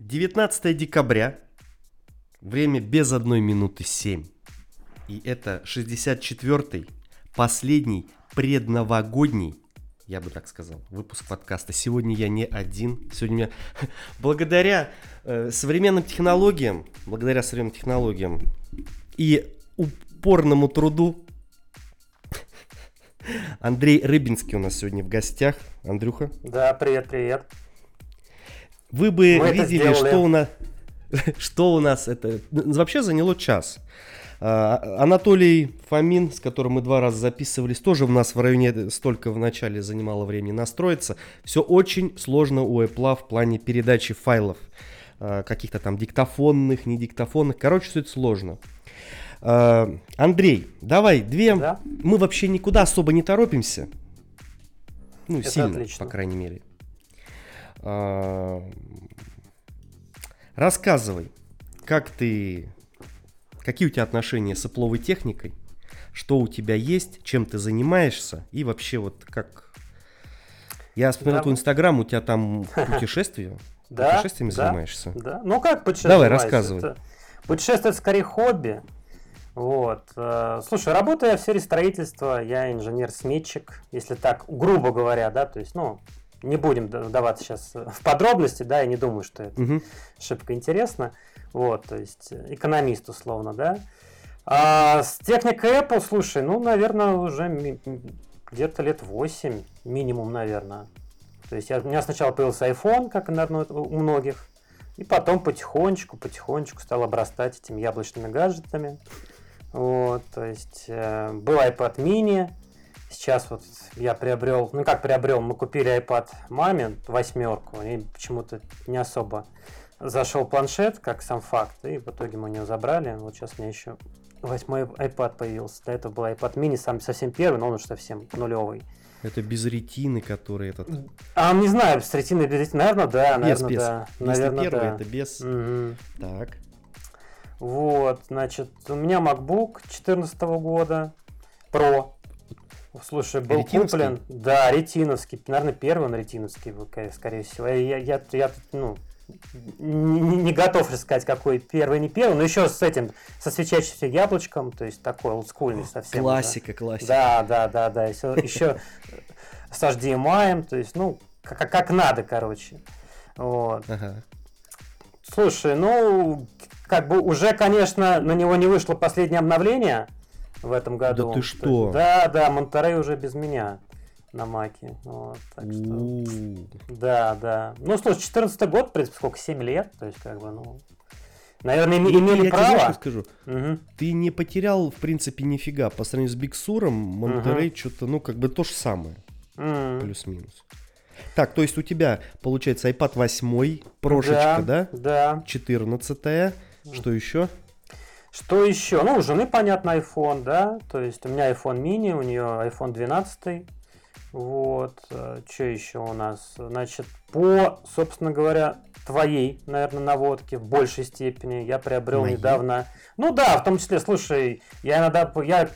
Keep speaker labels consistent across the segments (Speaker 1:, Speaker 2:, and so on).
Speaker 1: 19 декабря, время без одной минуты 7. И это 64-й, последний предновогодний, я бы так сказал, выпуск подкаста. Сегодня я не один. Сегодня меня, благодаря э, современным технологиям, благодаря современным технологиям и упорному труду, Андрей Рыбинский у нас сегодня в гостях. Андрюха.
Speaker 2: Да, привет, привет.
Speaker 1: Вы бы Мы видели, что у нас, что у нас это вообще заняло час. А, Анатолий Фомин, с которым мы два раза записывались, тоже у нас в районе столько в начале занимало времени настроиться. Все очень сложно у Apple в плане передачи файлов. А, каких-то там диктофонных, не диктофонных. Короче, все это сложно. А, Андрей, давай, две. Да? Мы вообще никуда особо не торопимся. Ну, это сильно, отлично. по крайней мере. А, рассказывай, как ты, какие у тебя отношения с опловой техникой, что у тебя есть, чем ты занимаешься и вообще вот как... Я смотрел да. твой инстаграм, у тебя там путешествия,
Speaker 2: да,
Speaker 1: путешествиями да, занимаешься.
Speaker 2: Да, ну как
Speaker 1: путешествие? Давай, рассказывай. Это...
Speaker 2: Путешествие это скорее хобби. Вот. Э, слушай, работаю я в сфере строительства, я инженер-сметчик, если так, грубо говоря, да, то есть, ну, не будем вдаваться сейчас в подробности, да, я не думаю, что это угу. шибко интересно. Вот, то есть экономист условно, да. А с техникой Apple, слушай, ну, наверное, уже где-то лет 8 минимум, наверное. То есть я, у меня сначала появился iPhone, как, наверное, у многих, и потом потихонечку, потихонечку стал обрастать этими яблочными гаджетами. Вот, то есть э, был iPad mini, Сейчас вот я приобрел, ну как приобрел, мы купили iPad маме восьмерку, и почему-то не особо зашел планшет, как сам факт, и в итоге мы его забрали. Вот сейчас у меня еще восьмой iPad появился. До этого был iPad mini, сам совсем первый, но он уже совсем нулевый.
Speaker 1: Это без ретины, который этот.
Speaker 2: А не знаю, с ретиной без ретины, наверное, да, без, наверное, без. да.
Speaker 1: Если наверное, первый, да. это без.
Speaker 2: Угу.
Speaker 1: Так.
Speaker 2: Вот, значит, у меня MacBook 2014 года Pro Слушай, был куплен, да, ретиновский, наверное, первый он ретиновский был, скорее всего. Я, я, я ну, не, не готов рассказать, какой первый, не первый, но еще с этим, со свечащимся яблочком, то есть такой олдскульный совсем.
Speaker 1: Классика, да. классика.
Speaker 2: Да, да, да, да, еще, еще с HDMI, то есть, ну, как, как надо, короче. Вот. Ага. Слушай, ну, как бы уже, конечно, на него не вышло последнее обновление, в этом году.
Speaker 1: Да ты что?
Speaker 2: да, да, Монтерей уже без меня на Маке. Вот, так что... Да, да. Ну, слушай, 14 год, в принципе, сколько, 7 лет, то есть, как бы, ну... Наверное, ну, имели я право.
Speaker 1: Тебе скажу, угу. ты не потерял, в принципе, нифига. По сравнению с Бигсуром, Монтерей угу. что-то, ну, как бы то же самое. Угу. Плюс-минус. Так, то есть у тебя, получается, iPad 8, прошечка, да?
Speaker 2: Да. да.
Speaker 1: 14 Что еще?
Speaker 2: Что еще? Ну, у жены, понятно, iPhone, да. То есть у меня iPhone mini, у нее iPhone 12. Вот. Э, что еще у нас? Значит, по, собственно говоря, твоей, наверное, наводке в большей степени я приобрел Мои? недавно. Ну да, в том числе, слушай, я иногда, я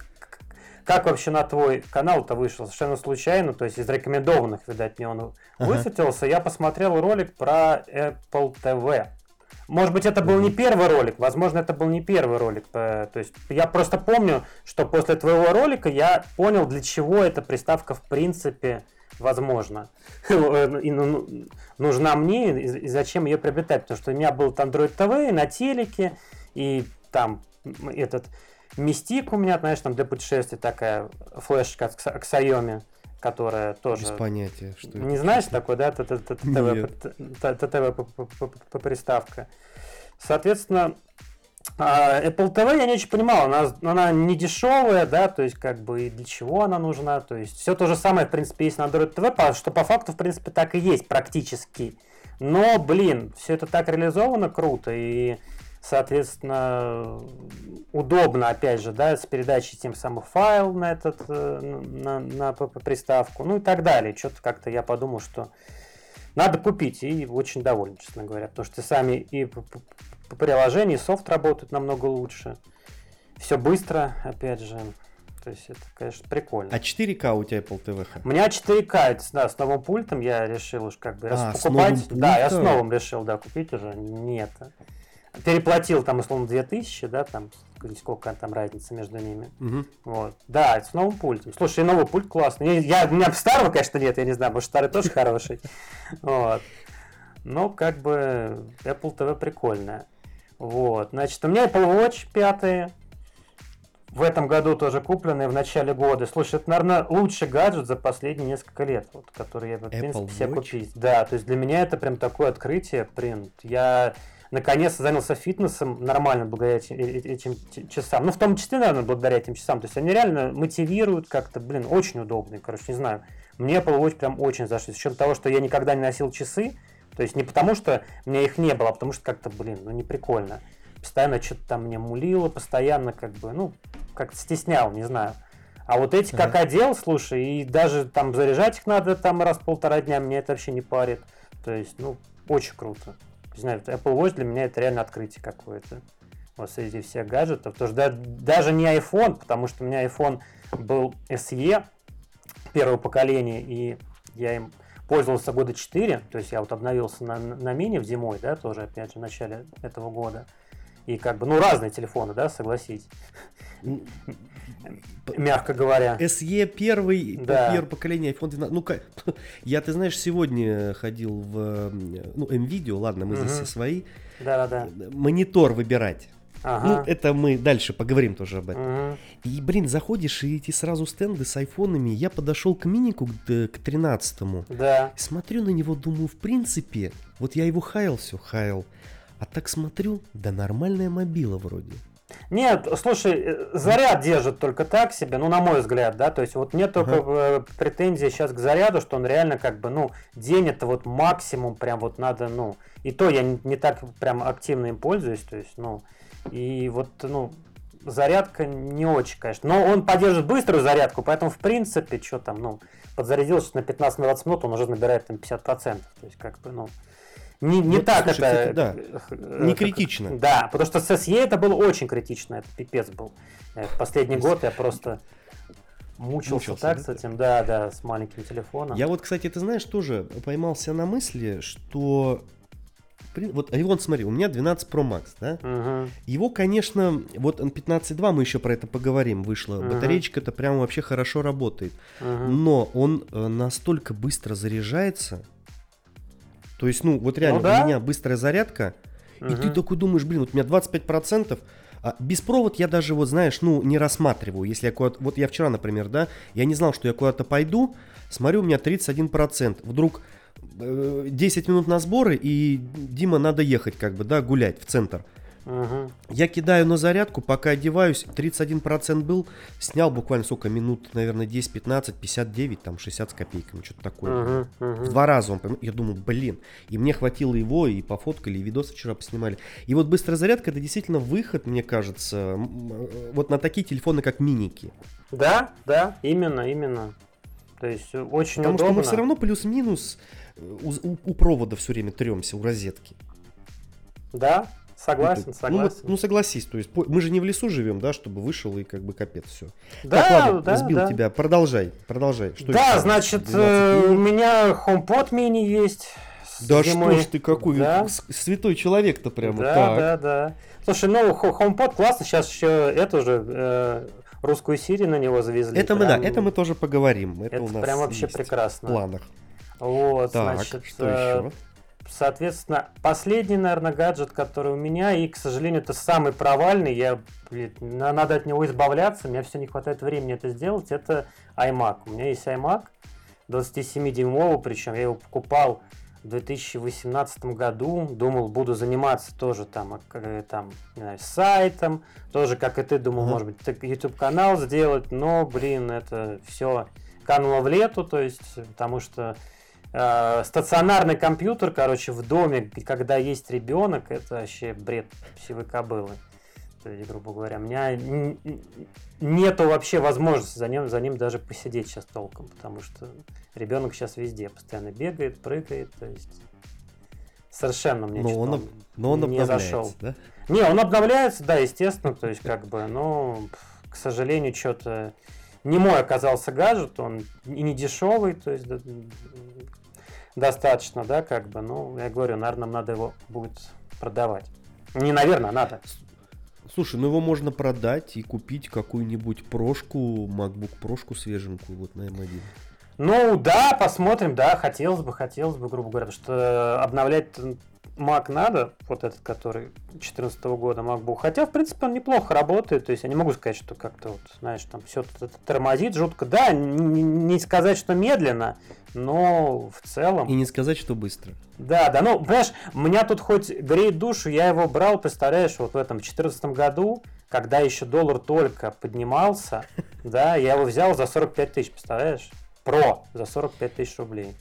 Speaker 2: как вообще на твой канал-то вышел? Совершенно случайно, то есть из рекомендованных, видать, мне он ага. высветился. Я посмотрел ролик про Apple TV. Может быть, это был не первый ролик, возможно, это был не первый ролик. Э, то есть я просто помню, что после твоего ролика я понял, для чего эта приставка в принципе возможно. и ну, нужна мне, и зачем ее приобретать. Потому что у меня был Android TV на телеке, и там этот Мистик у меня, знаешь, там для путешествий такая флешка от Xiaomi которая тоже...
Speaker 1: Без понятия,
Speaker 2: что Не это знаешь такой, да, ТТВ-приставка. Соответственно, а, Apple TV я не очень понимал, она, она не дешевая, да, то есть как бы и для чего она нужна, то есть все то же самое, в принципе, есть на Android TV, что по факту, в принципе, так и есть практически. Но, блин, все это так реализовано круто, и Соответственно, удобно, опять же, да, с передачей тем самым файл на этот, э, на, на приставку, ну и так далее. Что-то как-то я подумал, что надо купить, и очень доволен, честно говоря, потому что сами и по приложению, и софт работают намного лучше. Все быстро, опять же. То есть это, конечно, прикольно.
Speaker 1: А 4К у тебя Apple TV?
Speaker 2: У меня 4К, это, да, с новым пультом я решил уж как бы а, покупать. Да, я с новым решил, да, купить уже. Нет. Переплатил там, условно, 2000, да, там, сколько там разница между ними. Угу. Вот. Да, с новым пультом. Слушай, новый пульт классный. Я, у меня старого, конечно, нет, я не знаю, может, старый тоже хороший. Вот. Но как бы Apple TV прикольная. Вот. Значит, у меня Apple Watch 5 в этом году тоже купленный в начале года. Слушай, это, наверное, лучший гаджет за последние несколько лет, вот, который я, в принципе, себе купить. Да, то есть для меня это прям такое открытие, блин. Я наконец-то занялся фитнесом нормально благодаря этим, э, э, этим часам. Ну, в том числе, наверное, благодаря этим часам. То есть они реально мотивируют как-то, блин, очень удобные, короче, не знаю. Мне Apple Watch прям очень зашли. С учетом того, что я никогда не носил часы, то есть не потому, что у меня их не было, а потому что как-то, блин, ну не прикольно. Постоянно что-то там мне мулило, постоянно как бы, ну, как-то стеснял, не знаю. А вот эти как одел, слушай, и даже там заряжать их надо там раз в полтора дня, мне это вообще не парит. То есть, ну, очень круто. Не знаю, Apple Watch для меня это реально открытие какое-то. Вот среди всех гаджетов. Потому что да, даже не iPhone, потому что у меня iPhone был SE первого поколения, и я им пользовался года 4, то есть я вот обновился на, на мини в зимой, да, тоже, опять же, в начале этого года. И как бы, ну, разные телефоны, да, согласись. Мягко говоря.
Speaker 1: SE первый, да. первое поколение iPhone 12. Ну, как, я, ты знаешь, сегодня ходил в, ну, MVideo, ладно, мы угу. здесь все свои.
Speaker 2: Да-да-да.
Speaker 1: Монитор выбирать. Ага. Ну, это мы дальше поговорим тоже об этом. Угу. И, блин, заходишь, и эти сразу стенды с айфонами. Я подошел к минику, к, к 13
Speaker 2: Да.
Speaker 1: Смотрю на него, думаю, в принципе, вот я его хаял, все хаял. А так смотрю, да нормальная мобила вроде.
Speaker 2: Нет, слушай, э, заряд держит только так себе, ну, на мой взгляд, да, то есть вот нет только ага. претензий сейчас к заряду, что он реально как бы, ну, день это вот максимум, прям вот надо, ну, и то я не, не так прям активно им пользуюсь, то есть, ну, и вот, ну, зарядка не очень, конечно, но он поддерживает быструю зарядку, поэтому, в принципе, что там, ну, подзарядился на 15-20 минут, он уже набирает там 50%, то есть, как бы, ну, не, не вот, так слушай, это...
Speaker 1: Да. Э, не критично.
Speaker 2: Да, потому что с SE это было очень критично, это пипец был. Э, последний год я просто мучился, мучился так да? с этим, да, да, с маленьким телефоном.
Speaker 1: Я вот, кстати, ты знаешь, тоже поймался на мысли, что вот, и вот смотри, у меня 12 Pro Max, да? Угу. Его, конечно, вот 15.2, мы еще про это поговорим, вышло. Угу. Батареечка-то прям вообще хорошо работает. Угу. Но он э, настолько быстро заряжается, то есть, ну, вот реально, ну, да? у меня быстрая зарядка, угу. и ты такой думаешь, блин, вот у меня 25%, а без провод я даже, вот знаешь, ну, не рассматриваю. Если я куда-то, вот я вчера, например, да, я не знал, что я куда-то пойду, смотрю, у меня 31%. Вдруг 10 э, минут на сборы, и Дима надо ехать, как бы, да, гулять в центр. Угу. Я кидаю на зарядку, пока одеваюсь, 31% был, снял буквально сколько минут, наверное, 10, 15, 59, там 60 с копейками, что-то такое. Угу, угу. В два раза он, я думаю, блин, и мне хватило его, и пофоткали, и видосы вчера поснимали. И вот быстрая зарядка, это действительно выход, мне кажется, э, вот на такие телефоны, как миники.
Speaker 2: Да, да, именно, именно. То есть очень
Speaker 1: Потому
Speaker 2: удобно. что
Speaker 1: мы все равно плюс-минус э, у, у, у провода все время тремся, у розетки.
Speaker 2: Да, Согласен,
Speaker 1: ну,
Speaker 2: согласен.
Speaker 1: Ну, ну согласись, то есть мы же не в лесу живем, да, чтобы вышел и как бы капец все.
Speaker 2: Да,
Speaker 1: так, ладно,
Speaker 2: да,
Speaker 1: сбил
Speaker 2: да.
Speaker 1: тебя. Продолжай, продолжай.
Speaker 2: Что да, значит, э, у меня HomePod мини есть.
Speaker 1: Да зимой. что ж ты какой да? святой человек-то прямо.
Speaker 2: Да,
Speaker 1: так.
Speaker 2: да, да. Слушай, ну HomePod классно, сейчас еще это же э, русскую Сирию на него завезли.
Speaker 1: Это прям, мы, да, это мы тоже поговорим. Это,
Speaker 2: это
Speaker 1: у нас
Speaker 2: прям вообще прекрасно.
Speaker 1: В планах.
Speaker 2: Вот, так, значит,
Speaker 1: что э, еще?
Speaker 2: Соответственно, последний, наверное, гаджет, который у меня, и, к сожалению, это самый провальный, я, блин, надо от него избавляться, меня все не хватает времени это сделать, это iMac. У меня есть iMac 27-дюймовый, причем я его покупал в 2018 году, думал, буду заниматься тоже там, э, там не знаю, сайтом, тоже, как и ты, думал, uh-huh. может быть, YouTube-канал сделать, но, блин, это все кануло в лету, то есть, потому что э, стационарный компьютер, короче, в доме, когда есть ребенок, это вообще бред сивой кобылы. То есть, грубо говоря, у меня нету вообще возможности за ним, за ним даже посидеть сейчас толком, потому что ребенок сейчас везде постоянно бегает, прыгает, то есть совершенно мне но
Speaker 1: он, но он не зашел. Да?
Speaker 2: Не, он обновляется, да, естественно, то есть как бы, ну, к сожалению, что-то не мой оказался гаджет, он и не дешевый, то есть достаточно, да, как бы, ну, я говорю, наверное, нам надо его будет продавать. Не, наверное, надо.
Speaker 1: Слушай, ну его можно продать и купить какую-нибудь прошку, MacBook прошку свеженькую вот на M1.
Speaker 2: Ну да, посмотрим, да, хотелось бы, хотелось бы, грубо говоря, потому что обновлять Mac надо, вот этот, который 2014 года MacBook. Хотя, в принципе, он неплохо работает. То есть я не могу сказать, что как-то вот, знаешь, там все тормозит жутко. Да, не, не сказать, что медленно, но в целом...
Speaker 1: И не сказать, что быстро.
Speaker 2: Да, да, ну, понимаешь, меня тут хоть греет душу, я его брал, представляешь, вот в этом 2014 году, когда еще доллар только поднимался, да, я его взял за 45 тысяч, представляешь? Про за 45 тысяч рублей.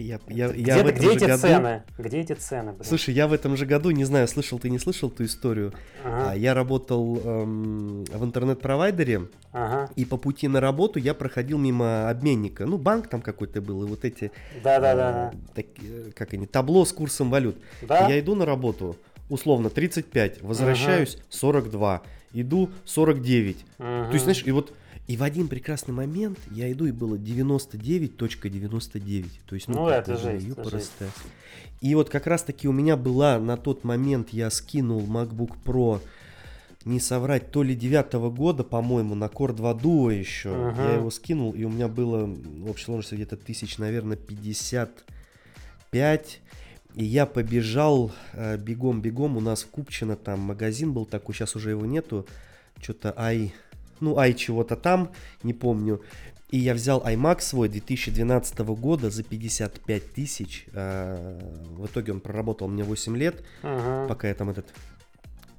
Speaker 1: Я, я,
Speaker 2: где, я где эти году... цены? Где эти цены?
Speaker 1: Блин? Слушай, я в этом же году, не знаю, слышал ты, не слышал ту историю. Ага. А, я работал эм, в интернет-провайдере, ага. и по пути на работу я проходил мимо обменника. Ну, банк там какой-то был, и вот эти...
Speaker 2: Да-да-да.
Speaker 1: Э, э, как они, табло с курсом валют. Да? Я иду на работу, условно, 35, возвращаюсь, ага. 42, иду 49. Ага. То есть, знаешь, и вот и в один прекрасный момент я иду, и было 99.99. .99. То есть,
Speaker 2: ну, ну это жесть, это жесть.
Speaker 1: И вот как раз-таки у меня была на тот момент, я скинул MacBook Pro, не соврать, то ли девятого года, по-моему, на Core 2 Duo еще. Uh-huh. Я его скинул, и у меня было в общей сложности где-то тысяч, наверное, 55. И я побежал э, бегом-бегом. У нас в Купчино там магазин был такой, сейчас уже его нету. Что-то ай ну, ай чего-то там, не помню. И я взял iMac свой 2012 года за 55 тысяч. А, в итоге он проработал мне 8 лет, ага. пока я там этот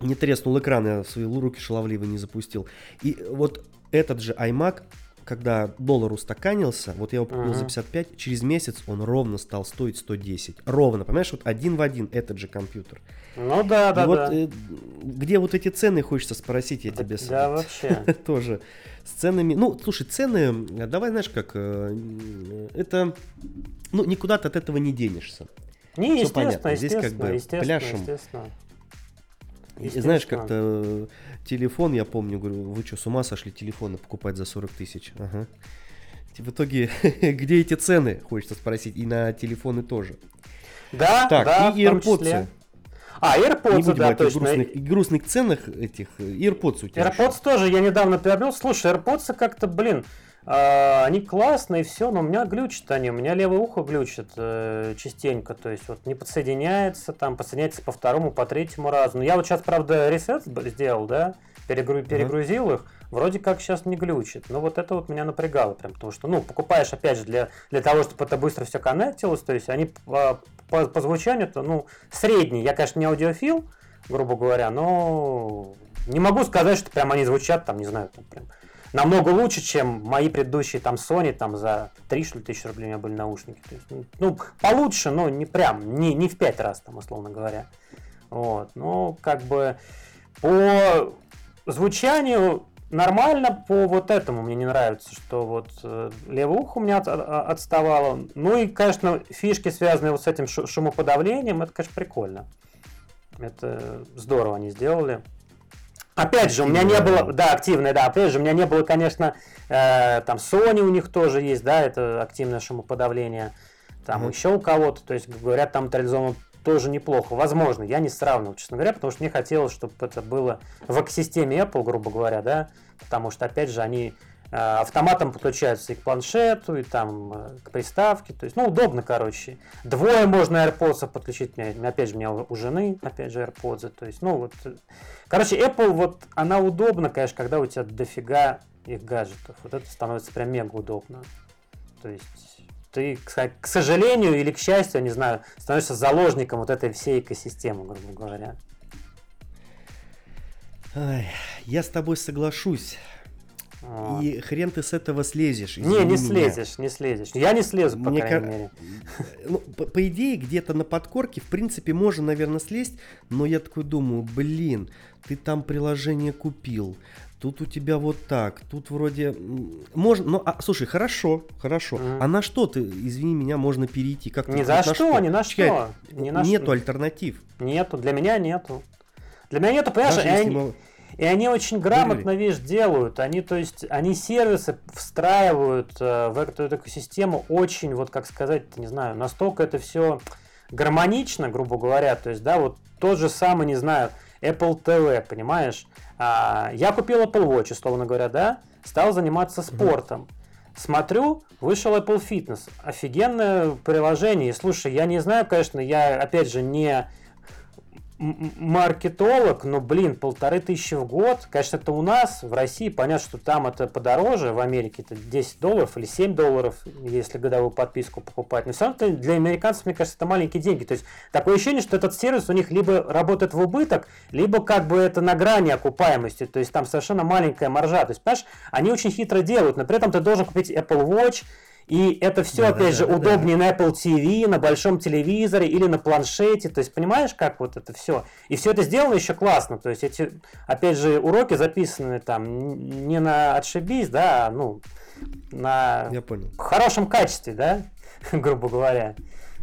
Speaker 1: не треснул экран, я свои руки шаловливо не запустил. И вот этот же iMac когда доллар устаканился, вот я его купил uh-huh. за 55, через месяц он ровно стал стоить 110. Ровно, понимаешь, вот один в один этот же компьютер.
Speaker 2: Ну да, да,
Speaker 1: И вот
Speaker 2: да.
Speaker 1: Э, где вот эти цены, хочется спросить, я тебе
Speaker 2: да, вообще.
Speaker 1: тоже. С ценами, ну, слушай, цены, давай, знаешь, как, э, это, ну, никуда ты от этого не денешься.
Speaker 2: Не, Все естественно, понятно. Здесь как бы пляшем. Естественно.
Speaker 1: Знаешь, как-то телефон, я помню, говорю, вы что, с ума сошли телефоны покупать за 40 тысяч? Ага. В итоге, где эти цены, хочется спросить, и на телефоны тоже.
Speaker 2: Да,
Speaker 1: так,
Speaker 2: да,
Speaker 1: и AirPods.
Speaker 2: А, AirPods, да, точно.
Speaker 1: Грустных, грустных ценах этих AirPods у тебя.
Speaker 2: AirPods еще. тоже я недавно приобрел. Слушай, AirPods как-то, блин, а, они классные, все, но у меня глючат они, у меня левое ухо глючит э, частенько, то есть вот не подсоединяется, там подсоединяется по второму, по третьему разу. Но я вот сейчас, правда, ресет сделал, да, перегру... перегрузил их, вроде как сейчас не глючит. Но вот это вот меня напрягало прям, потому что, ну, покупаешь, опять же, для, для того, чтобы это быстро все коннектилось, то есть они по, по, по звучанию-то, ну, средний. Я, конечно, не аудиофил, грубо говоря, но не могу сказать, что прям они звучат, там, не знаю, там прям намного лучше, чем мои предыдущие там Sony, там за 3 что ли, тысячи рублей у меня были наушники. То есть, ну, ну, получше, но не прям, не, не в 5 раз, там, условно говоря. Вот, ну, как бы по звучанию нормально, по вот этому мне не нравится, что вот э, левое ухо у меня от, отставало. Ну и, конечно, фишки, связанные вот с этим шумоподавлением, это, конечно, прикольно. Это здорово они сделали. Опять же, у меня не было, да, активная, да, опять же, у меня не было, конечно, э, там Sony у них тоже есть, да, это активное шумоподавление, там mm-hmm. еще у кого-то, то есть, говорят, там это реализовано тоже неплохо. Возможно, я не сравнивал, честно говоря, потому что мне хотелось, чтобы это было в экосистеме Apple, грубо говоря, да, потому что, опять же, они автоматом подключаются и к планшету, и там э, к приставке. То есть, ну, удобно, короче. Двое можно AirPods подключить. Опять же, у меня у жены, опять же, AirPods. То есть, ну, вот. Э, короче, Apple, вот, она удобна, конечно, когда у тебя дофига их гаджетов. Вот это становится прям мега удобно. То есть, ты, к сожалению или к счастью, я не знаю, становишься заложником вот этой всей экосистемы, грубо говоря.
Speaker 1: Я с тобой соглашусь. И хрен ты с этого слезешь.
Speaker 2: Не, не меня. слезешь, не слезешь. Я не слезу, по Мне крайней мере.
Speaker 1: Ну, по, по идее, где-то на подкорке, в принципе, можно, наверное, слезть, но я такой думаю, блин, ты там приложение купил, тут у тебя вот так, тут вроде можно, ну, а, слушай, хорошо, хорошо, mm. а на что ты, извини меня, можно перейти? Как
Speaker 2: ни за что, что, ни на что.
Speaker 1: Ни на нету
Speaker 2: что.
Speaker 1: альтернатив.
Speaker 2: Нету, для меня нету. Для меня нету, понимаешь,
Speaker 1: Даже
Speaker 2: я,
Speaker 1: мы
Speaker 2: И они очень грамотно, видишь, делают. Они, то есть, они сервисы встраивают э, в эту, эту экосистему очень, вот как сказать, не знаю, настолько это все гармонично, грубо говоря. То есть, да, вот тот же самый, не знаю, Apple TV, понимаешь? А, я купил Apple Watch, условно говоря, да, стал заниматься спортом. Смотрю, вышел Apple Fitness. Офигенное приложение. И слушай, я не знаю, конечно, я опять же не маркетолог, но, блин, полторы тысячи в год, конечно, это у нас, в России, понятно, что там это подороже, в Америке это 10 долларов или 7 долларов, если годовую подписку покупать, но все равно для американцев, мне кажется, это маленькие деньги, то есть такое ощущение, что этот сервис у них либо работает в убыток, либо как бы это на грани окупаемости, то есть там совершенно маленькая маржа, то есть, понимаешь, они очень хитро делают, но при этом ты должен купить Apple Watch, и это все, да, опять да, же, да, удобнее да. на Apple TV, на большом телевизоре или на планшете. То есть, понимаешь, как вот это все. И все это сделано еще классно. То есть, эти, опять же, уроки записаны там не на отшибись, да, а ну, на
Speaker 1: Я понял.
Speaker 2: хорошем качестве, да, грубо говоря.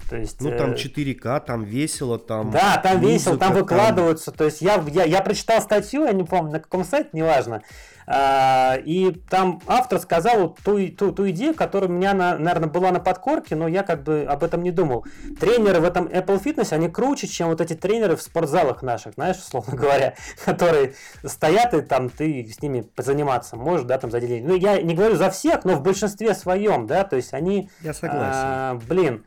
Speaker 1: То есть, ну там 4К, э, там весело, там.
Speaker 2: Да, там музыка, весело, там выкладываются. Там... То есть я, я, я прочитал статью, я не помню на каком сайте, неважно. А, и там автор сказал ту, ту, ту идею, которая у меня, на, наверное, была на подкорке, но я как бы об этом не думал. Тренеры в этом Apple Fitness, они круче, чем вот эти тренеры в спортзалах наших, знаешь, условно говоря, которые стоят, и там ты с ними позаниматься можешь, да, там за деньги. Ну, я не говорю за всех, но в большинстве своем, да, то есть они...
Speaker 1: Я согласен. А,
Speaker 2: блин,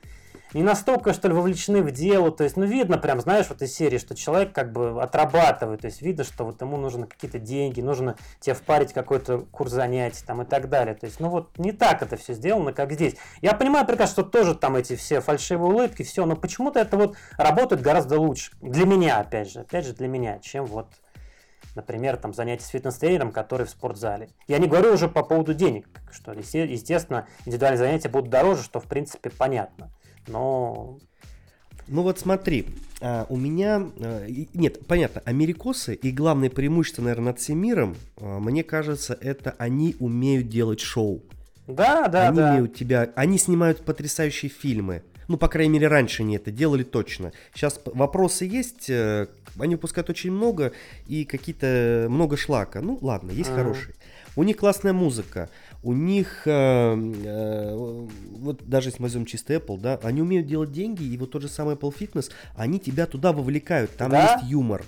Speaker 2: не настолько, что ли, вовлечены в дело. То есть, ну, видно прям, знаешь, в этой серии, что человек как бы отрабатывает. То есть, видно, что вот ему нужны какие-то деньги, нужно тебе впарить какой-то курс занятий там и так далее. То есть, ну, вот не так это все сделано, как здесь. Я понимаю прекрасно, что тоже там эти все фальшивые улыбки, все, но почему-то это вот работает гораздо лучше. Для меня, опять же, опять же, для меня, чем вот например, там занятие с фитнес-тренером, который в спортзале. Я не говорю уже по поводу денег, что, естественно, индивидуальные занятия будут дороже, что, в принципе, понятно но...
Speaker 1: Ну вот смотри, а, у меня... А, нет, понятно, америкосы и главное преимущество, наверное, над всем миром, а, мне кажется, это они умеют делать шоу.
Speaker 2: Да, да,
Speaker 1: они
Speaker 2: да.
Speaker 1: Умеют тебя, они снимают потрясающие фильмы. Ну, по крайней мере, раньше они это делали точно. Сейчас вопросы есть, э, они выпускают очень много и какие-то много шлака. Ну, ладно, есть uh-huh. хорошие. У них классная музыка у них, э, э, вот даже если мы возьмем чистый Apple, да, они умеют делать деньги, и вот тот же самый Apple Fitness, они тебя туда вовлекают, там да? есть юмор.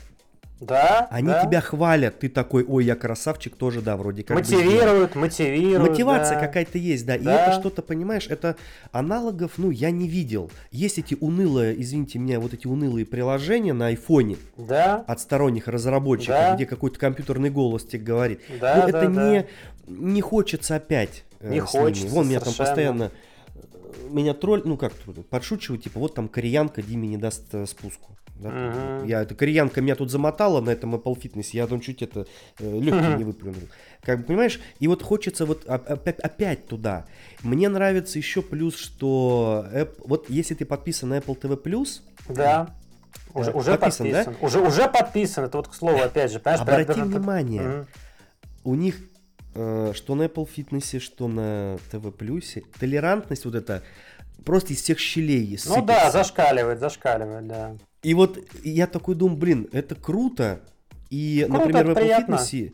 Speaker 2: Да.
Speaker 1: Они
Speaker 2: да.
Speaker 1: тебя хвалят, ты такой, ой, я красавчик, тоже, да, вроде как.
Speaker 2: Мотивируют, бы мотивируют.
Speaker 1: Мотивация да. какая-то есть, да. И да. это что-то, понимаешь, это аналогов, ну, я не видел. Есть эти унылые, извините меня, вот эти унылые приложения на айфоне.
Speaker 2: Да.
Speaker 1: От сторонних разработчиков, да. где какой-то компьютерный голос тебе говорит.
Speaker 2: Да,
Speaker 1: ну,
Speaker 2: да,
Speaker 1: это
Speaker 2: да.
Speaker 1: не, не хочется опять.
Speaker 2: Э, не хочется.
Speaker 1: Вон меня там постоянно меня тролль, ну как подшучивают, типа вот там кореянка Диме не даст э, спуску. Да? Uh-huh. Я, эта кореянка меня тут замотала на этом Apple Fitness, я там чуть это э, легкий uh-huh. не выплюнул. Как бы, понимаешь, и вот хочется вот опять, опять туда. Мне нравится еще плюс, что App, вот если ты подписан на Apple TV+,
Speaker 2: да. Уже, э, уже подписан, подписан. Да? Уже, уже подписан, это вот к слову, опять же.
Speaker 1: Обрати про... внимание, uh-huh. у них э, что на Apple Fitness, что на TV+, толерантность вот эта просто из всех щелей
Speaker 2: сыпется. Ну да, зашкаливает, зашкаливает, да.
Speaker 1: И вот я такой думаю, блин, это круто. И, круто, например, в Apple. Fitness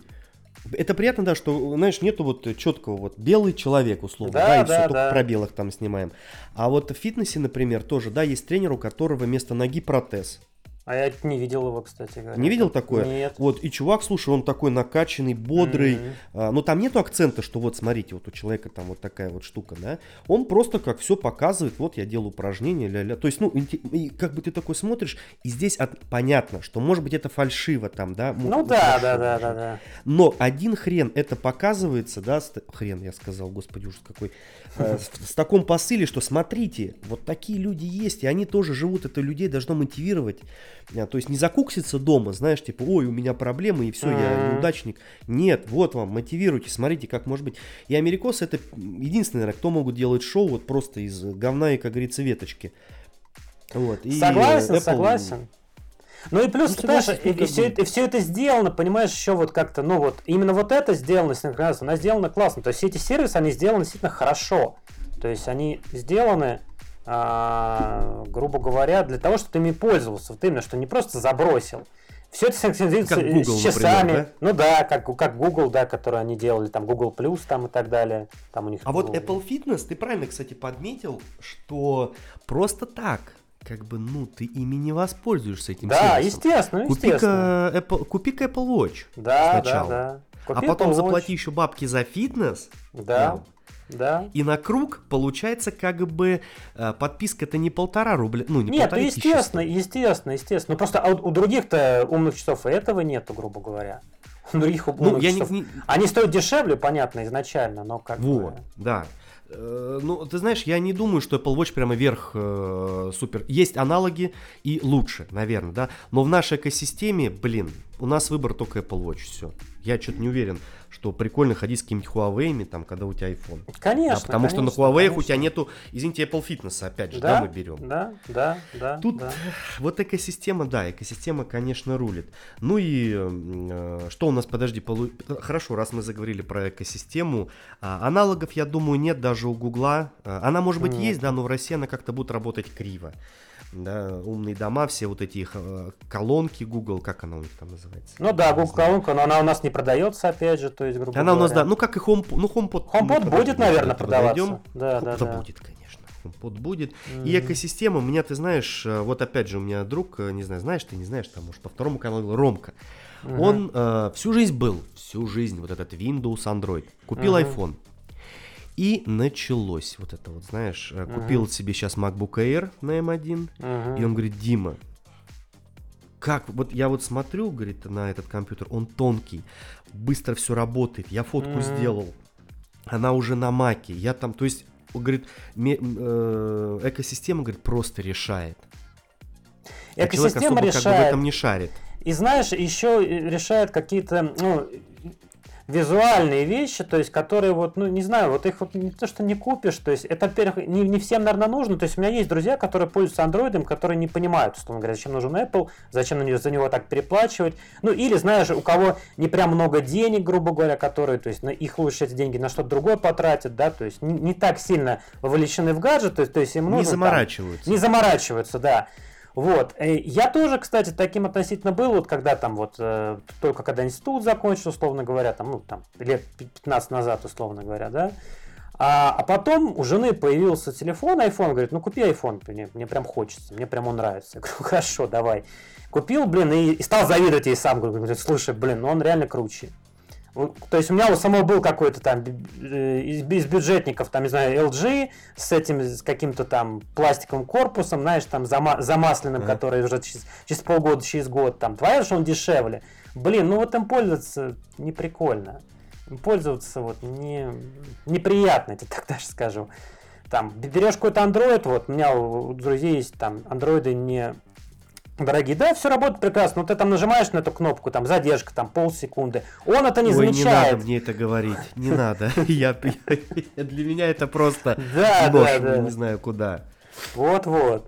Speaker 1: это приятно, да, что, знаешь, нету вот четкого вот белый человек, условно, да, да и да, все, да. только про белых там снимаем. А вот в фитнесе, например, тоже, да, есть тренер, у которого вместо ноги протез.
Speaker 2: А я не видел его, кстати говоря.
Speaker 1: Не видел такое?
Speaker 2: Нет.
Speaker 1: Вот, и чувак, слушай, он такой накачанный, бодрый. Mm-hmm. А, но там нету акцента, что вот, смотрите, вот у человека там вот такая вот штука, да. Он просто как все показывает, вот я делаю упражнения, ля-ля. То есть, ну, и, как бы ты такой смотришь, и здесь от, понятно, что может быть это фальшиво там, да.
Speaker 2: Ну да, да, да, да, да.
Speaker 1: Но один хрен это показывается, да, ст... хрен я сказал, господи, ужас какой. Э, с, с таком посыле, что смотрите, вот такие люди есть, и они тоже живут, это людей должно мотивировать. А, то есть не закукситься дома, знаешь, типа, ой, у меня проблемы, и все, я неудачник. Нет, вот вам, мотивируйте, смотрите, как может быть. И америкосы это единственное, наверное, кто могут делать шоу вот просто из говна и, как говорится, веточки.
Speaker 2: Вот. И согласен, Apple... согласен. Ну и плюс, ну, понимаешь, и, и, все, и все это сделано, понимаешь, еще вот как-то, ну вот, именно вот это сделано синхронизация, она сделана классно. То есть все эти сервисы, они сделаны действительно хорошо. То есть они сделаны а, грубо говоря, для того, чтобы ты ими пользовался. Вот именно, что не просто забросил. Все это синхронизируется как Google, с часами. Например, да? Ну да, как, как Google, да, который они делали, там Google Plus там и так далее. Там у них
Speaker 1: а вот Apple Fitness, ты правильно, кстати, подметил, что просто так как бы, ну, ты ими не воспользуешься этим
Speaker 2: Да, сервисом. естественно,
Speaker 1: естественно. Купи-ка Apple, купи Apple Watch
Speaker 2: да, сначала. Да, да.
Speaker 1: Купи а потом Apple заплати Watch. еще бабки за фитнес.
Speaker 2: Да. Да.
Speaker 1: И на круг получается как бы э, подписка это не полтора рубля, ну не
Speaker 2: Нет, ну естественно, естественно, естественно. Ну просто а у, других-то умных часов этого нету, грубо говоря. У других ну, умных ну, я часов. Не, не... Они стоят дешевле, понятно, изначально, но как
Speaker 1: вот, бы... да. Э, ну, ты знаешь, я не думаю, что Apple Watch прямо верх э, супер. Есть аналоги и лучше, наверное, да. Но в нашей экосистеме, блин, у нас выбор только Apple Watch, все. Я что-то не уверен что прикольно ходить с какими-нибудь Huawei, там, когда у тебя iPhone.
Speaker 2: Конечно.
Speaker 1: Да, потому
Speaker 2: конечно,
Speaker 1: что на Huawei конечно. у тебя нету, извините, Apple Fitness, опять же, да, да мы берем.
Speaker 2: Да, да, да.
Speaker 1: Тут
Speaker 2: да.
Speaker 1: вот экосистема, да, экосистема, конечно, рулит. Ну и э, что у нас, подожди, полу... хорошо, раз мы заговорили про экосистему, а, аналогов, я думаю, нет даже у Гугла. А, она, может быть, mm. есть, да, но в России она как-то будет работать криво да, умные дома, все вот эти их э, колонки Google, как она у них там называется?
Speaker 2: Ну да, Google колонка, но она у нас не продается, опять же, то есть, грубо
Speaker 1: Она говоря. у нас, да, ну как и HomePod, ну HomePod.
Speaker 2: HomePod будет, наверное, продаваться. Дойдем.
Speaker 1: Да, да, да. будет, конечно. HomePod будет. Mm-hmm. И экосистема, у меня, ты знаешь, э, вот опять же, у меня друг, э, не знаю, знаешь ты, не знаешь, там, может, по второму каналу Ромка. Mm-hmm. Он э, всю жизнь был, всю жизнь, вот этот Windows, Android. Купил mm-hmm. iPhone. И началось вот это вот, знаешь, uh-huh. купил себе сейчас MacBook Air на M1, uh-huh. и он говорит, Дима, как, вот я вот смотрю, говорит, на этот компьютер, он тонкий, быстро все работает, я фотку uh-huh. сделал, она уже на маке, я там, то есть, он говорит, ме, э, экосистема, говорит, просто решает.
Speaker 2: Экосистема а человек особо решает. Как бы
Speaker 1: в этом не шарит.
Speaker 2: И знаешь, еще решает какие-то, ну, визуальные вещи, то есть, которые вот, ну, не знаю, вот их вот не то, что не купишь, то есть, это, во-первых, не, не всем, наверное, нужно, то есть, у меня есть друзья, которые пользуются андроидом, которые не понимают, условно говоря, зачем нужен Apple, зачем на него, за него так переплачивать, ну, или, знаешь, у кого не прям много денег, грубо говоря, которые, то есть, на их лучше эти деньги на что-то другое потратят, да, то есть, не, не так сильно вовлечены в гаджет, то есть, то есть им нужно...
Speaker 1: Не заморачиваются.
Speaker 2: Там, не заморачиваются, да. Вот. Э, я тоже, кстати, таким относительно был, вот когда там вот э, только когда институт закончил, условно говоря, там, ну, там, лет 15 назад, условно говоря, да. А, а потом у жены появился телефон, iPhone, говорит, ну купи iPhone, мне, мне прям хочется, мне прям он нравится. Я говорю, хорошо, давай. Купил, блин, и, и стал завидовать ей сам, говорю, слушай, блин, ну он реально круче. То есть у меня у самого был какой-то там э, из, из бюджетников, там, не знаю, LG с этим, с каким-то там пластиковым корпусом, знаешь, там зама замасленным, mm-hmm. который уже через, через полгода, через год, там, твоя что он дешевле. Блин, ну вот им пользоваться не прикольно. Пользоваться вот не, неприятно, я тебе так даже скажу. Там, берешь какой-то Android, вот, у меня у, у друзей есть там андроиды не Дорогие, да, все работает прекрасно. Но ты там нажимаешь на эту кнопку, там задержка, там полсекунды. Он это не Ой, замечает.
Speaker 1: не надо мне это говорить, не надо. Я, для меня это просто да, да, да. не знаю куда.
Speaker 2: Вот-вот.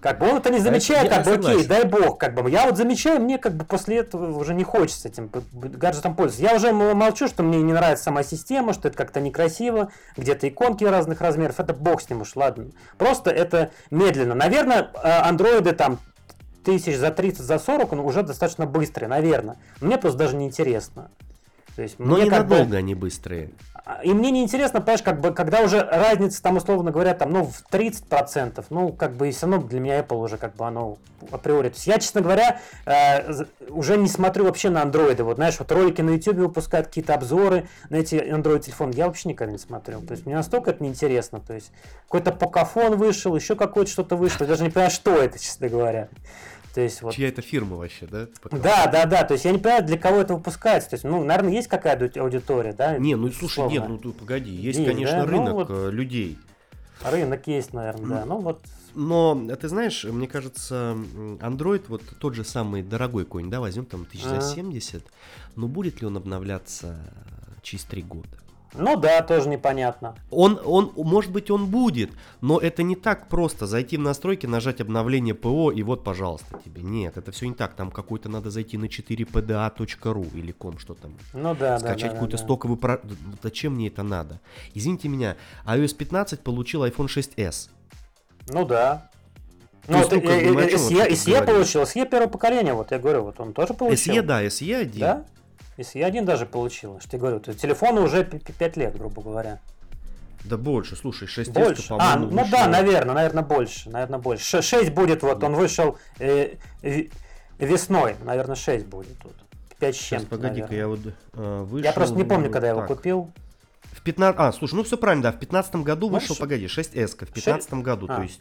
Speaker 2: Как бы он это не замечает, как бы окей, дай бог, как бы. Я вот замечаю, мне как бы после этого уже не хочется этим гаджетом пользоваться. Я уже молчу, что мне не нравится сама система, что это как-то некрасиво, где-то иконки разных размеров, это бог с ним уж, ладно. Просто это медленно. Наверное, а, андроиды там тысяч за 30, за 40, он уже достаточно быстрый, наверное. Мне просто даже не интересно.
Speaker 1: То есть, Но мне ненадолго бы... они быстрые.
Speaker 2: И мне не интересно, понимаешь, как бы, когда уже разница, там, условно говоря, там, ну, в 30%, ну, как бы, и все равно для меня Apple уже, как бы, оно априори. То есть, я, честно говоря, э, уже не смотрю вообще на андроиды. Вот, знаешь, вот ролики на YouTube выпускают какие-то обзоры на эти Android телефоны. Я вообще никогда не смотрел. То есть, мне настолько это неинтересно. То есть, какой-то покафон вышел, еще какое-то что-то вышло. Я даже не понимаю, что это, честно говоря.
Speaker 1: То есть, вот... Чья это фирма вообще, да?
Speaker 2: Да, да, да. То есть я не понимаю, для кого это выпускается. То есть, ну, наверное, есть какая-то аудитория, да?
Speaker 1: Не, ну слушай, нет, ну ты погоди, есть, есть конечно, да? Ну, рынок ну, вот... Э, людей.
Speaker 2: Рынок есть, наверное, да. Ну вот.
Speaker 1: Но ты знаешь, мне кажется, Android, вот тот же самый дорогой конь, да, возьмем там тысяч за 70, но будет ли он обновляться через три года?
Speaker 2: Ну да, тоже непонятно.
Speaker 1: Он, он, может быть, он будет, но это не так просто. Зайти в настройки, нажать обновление ПО и вот, пожалуйста, тебе. Нет, это все не так. Там какой-то надо зайти на 4pda.ru или ком, что там.
Speaker 2: Ну да,
Speaker 1: Скачать
Speaker 2: да,
Speaker 1: какую-то
Speaker 2: да,
Speaker 1: стоковую... Про... Зачем мне это надо? Извините меня, iOS 15 получил iPhone 6s.
Speaker 2: Ну да. Ну, вот, SE, SE получил, SE первого поколения, вот я говорю, вот он тоже получил.
Speaker 1: SE, да, SE 1.
Speaker 2: Да? SE 1 даже получил, что я говорю, то телефону уже 5 лет, грубо говоря.
Speaker 1: Да больше, слушай, 6
Speaker 2: больше. S, по-моему, А, ну вышел... да, наверное, наверное, больше, наверное, больше. 6 будет, вот, он вышел э, весной, наверное, 6 будет тут. 5 с чем
Speaker 1: Погоди-ка, я вот э,
Speaker 2: вышел... Я просто не помню, когда я его купил.
Speaker 1: В 15... А, слушай, ну все правильно, да, в 15 году вышел, ну, погоди, 6S, в 15 6... году, а. то есть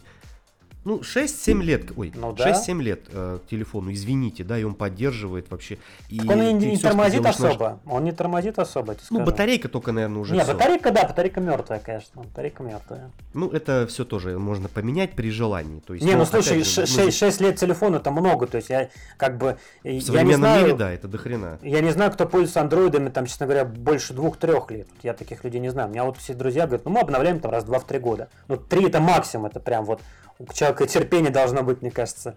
Speaker 1: ну, 6-7 лет, ой, ну, да. 6-7 лет э, телефону, извините, да, и он поддерживает вообще. И
Speaker 2: так он не, не тормозит особо, наш... он не тормозит особо,
Speaker 1: Ну, батарейка только, наверное, уже
Speaker 2: Не, все. батарейка, да, батарейка мертвая, конечно, батарейка мертвая.
Speaker 1: Ну, это все тоже можно поменять при желании. То есть,
Speaker 2: не, ну, ну слушай, же, 6, мы... 6 лет телефону это много, то есть я как бы...
Speaker 1: В я современном не знаю, мире, да, это дохрена.
Speaker 2: Я не знаю, кто пользуется андроидами, там, честно говоря, больше двух-трех лет. Я таких людей не знаю. У меня вот все друзья говорят, ну, мы обновляем там раз два в три года. Ну, три это максимум, это прям вот у человека терпение должно быть, мне кажется.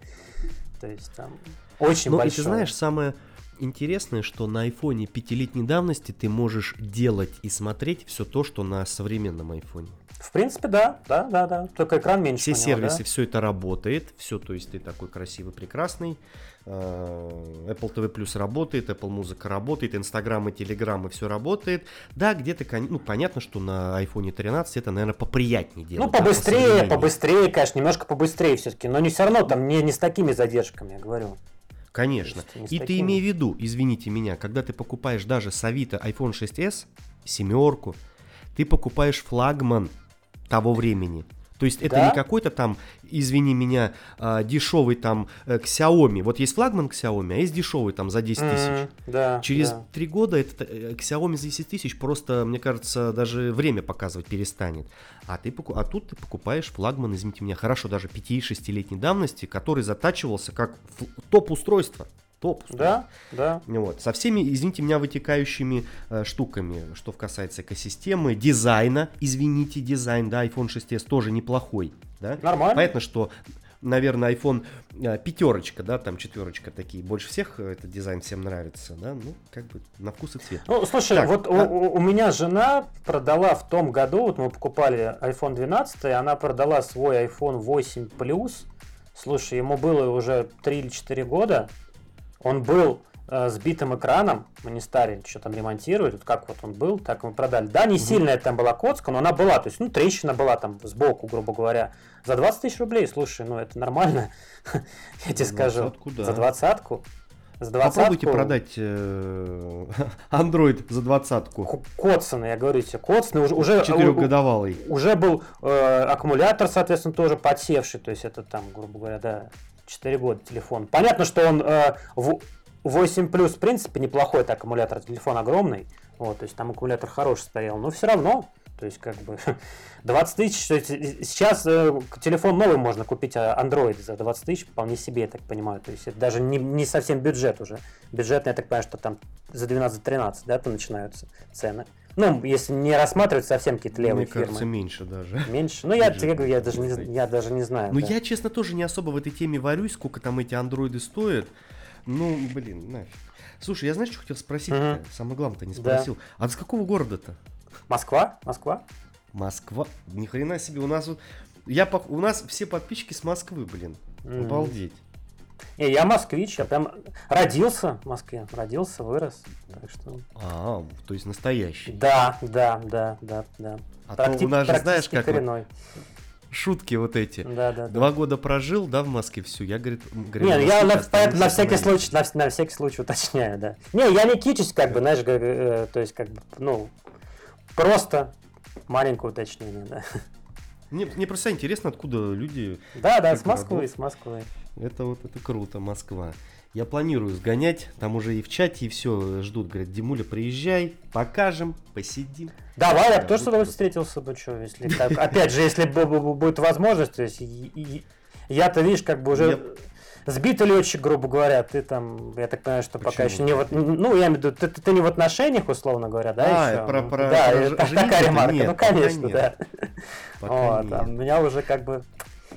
Speaker 2: То есть там очень
Speaker 1: ну,
Speaker 2: большое.
Speaker 1: и ты знаешь, самое интересное, что на айфоне пятилетней давности ты можешь делать и смотреть все то, что на современном айфоне.
Speaker 2: В принципе, да, да, да, да. Только экран меньше.
Speaker 1: Все сервисы, да? все это работает, все, то есть ты такой красивый, прекрасный. Э, Apple TV Plus работает, Apple Музыка работает, Instagram и Telegram и все работает. Да, где-то, ну, понятно, что на iPhone 13 это, наверное, поприятнее делать.
Speaker 2: Ну, побыстрее, да, побыстрее, конечно, немножко побыстрее все-таки, но не все равно там не, не с такими задержками, я говорю.
Speaker 1: Конечно. И такими. ты имей в виду, извините меня, когда ты покупаешь даже с Авито iPhone 6s, семерку, ты покупаешь флагман того времени. То есть это да? не какой-то там, извини меня, а, дешевый там э, Xiaomi. Вот есть флагман Xiaomi, а есть дешевый там за 10 тысяч. Mm,
Speaker 2: да,
Speaker 1: Через три да. года это э, Xiaomi за 10 тысяч просто, мне кажется, даже время показывать перестанет. А, ты, а тут ты покупаешь флагман, извините меня, хорошо, даже 5-6-летней давности, который затачивался как топ-устройство топ.
Speaker 2: Да, да.
Speaker 1: Вот. Со всеми, извините меня, вытекающими э, штуками, что касается экосистемы, дизайна, извините, дизайн, да, iPhone 6s тоже неплохой. Да?
Speaker 2: Нормально.
Speaker 1: Понятно, что наверное, iPhone э, пятерочка, да, там четверочка такие. Больше всех этот дизайн всем нравится, да, ну, как бы на вкус и цвет.
Speaker 2: Ну, слушай, так, вот а... у, у меня жена продала в том году, вот мы покупали iPhone 12, она продала свой iPhone 8 Plus. Слушай, ему было уже 3 или 4 года, он был э, с битым экраном, мы не стали что там ремонтировать, вот как вот он был, так мы продали. Да, не угу. сильная там была коцка, но она была, то есть, ну, трещина была там сбоку, грубо говоря. За 20 тысяч рублей, слушай, ну, это нормально, я тебе скажу.
Speaker 1: Да.
Speaker 2: За двадцатку.
Speaker 1: За двадцатку. Попробуйте продать э, Android за двадцатку.
Speaker 2: Коцаны, я говорю тебе, коцаны уже... уже
Speaker 1: Четырехгодовалый.
Speaker 2: Уже был э, аккумулятор, соответственно, тоже подсевший, то есть это там, грубо говоря, да, 4 года телефон. Понятно, что он э, в 8 плюс, в принципе, неплохой это аккумулятор, телефон огромный. Вот, то есть там аккумулятор хороший стоял, но все равно, то есть как бы 20 тысяч, сейчас э, телефон новый можно купить, а Android за 20 тысяч вполне себе, я так понимаю. То есть это даже не, не совсем бюджет уже. Бюджетный, я так понимаю, что там за 12-13, да, то начинаются цены. Ну, если не рассматривать совсем какие-то левые Мне фирмы.
Speaker 1: кажется, меньше даже.
Speaker 2: Меньше? Ну, я, я, я, даже не, я даже не знаю.
Speaker 1: Ну, да. я, честно, тоже не особо в этой теме варюсь, сколько там эти андроиды стоят. Ну, блин, нафиг. Слушай, я знаешь, что хотел спросить? Угу. Самое главное-то не спросил. Да. А с какого города-то?
Speaker 2: Москва? Москва?
Speaker 1: Москва? Ни хрена себе, у нас вот... Я, у нас все подписчики с Москвы, блин. Mm. Обалдеть.
Speaker 2: Не, я москвич, я прям родился в Москве, родился, вырос. Так что...
Speaker 1: А, то есть настоящий.
Speaker 2: Да, да, да, да, да.
Speaker 1: А Практи... то у нас же знаешь, как коренной. шутки вот эти.
Speaker 2: Да, да,
Speaker 1: Два да. года прожил, да, в Москве всю. Я, говорит,
Speaker 2: говорю, Нет, я на, на, на всякий случай, на, на всякий случай уточняю, да. Не, я не кичусь, как бы, знаешь, э, то есть, как бы, ну, просто маленькое уточнение, да.
Speaker 1: Мне, мне просто интересно, откуда люди...
Speaker 2: Да, да, с Москвы, с Москвы.
Speaker 1: Это вот это круто, Москва. Я планирую сгонять, там уже и в чате, и все ждут, говорят, Димуля, приезжай, покажем, посидим.
Speaker 2: Давай, я тоже с тобой встретился бы, что, если так. Опять же, если будет возможность, то есть я-то, видишь, как бы уже сбитый летчик, грубо говоря, ты там, я так понимаю, что Почему? пока еще не вот, ну, я имею в виду, ты, ты, ты не в отношениях, условно говоря, да,
Speaker 1: а,
Speaker 2: еще?
Speaker 1: Про, про,
Speaker 2: да,
Speaker 1: про
Speaker 2: это такая ремарка, нет, ну, конечно, да. Вот, а у меня уже как бы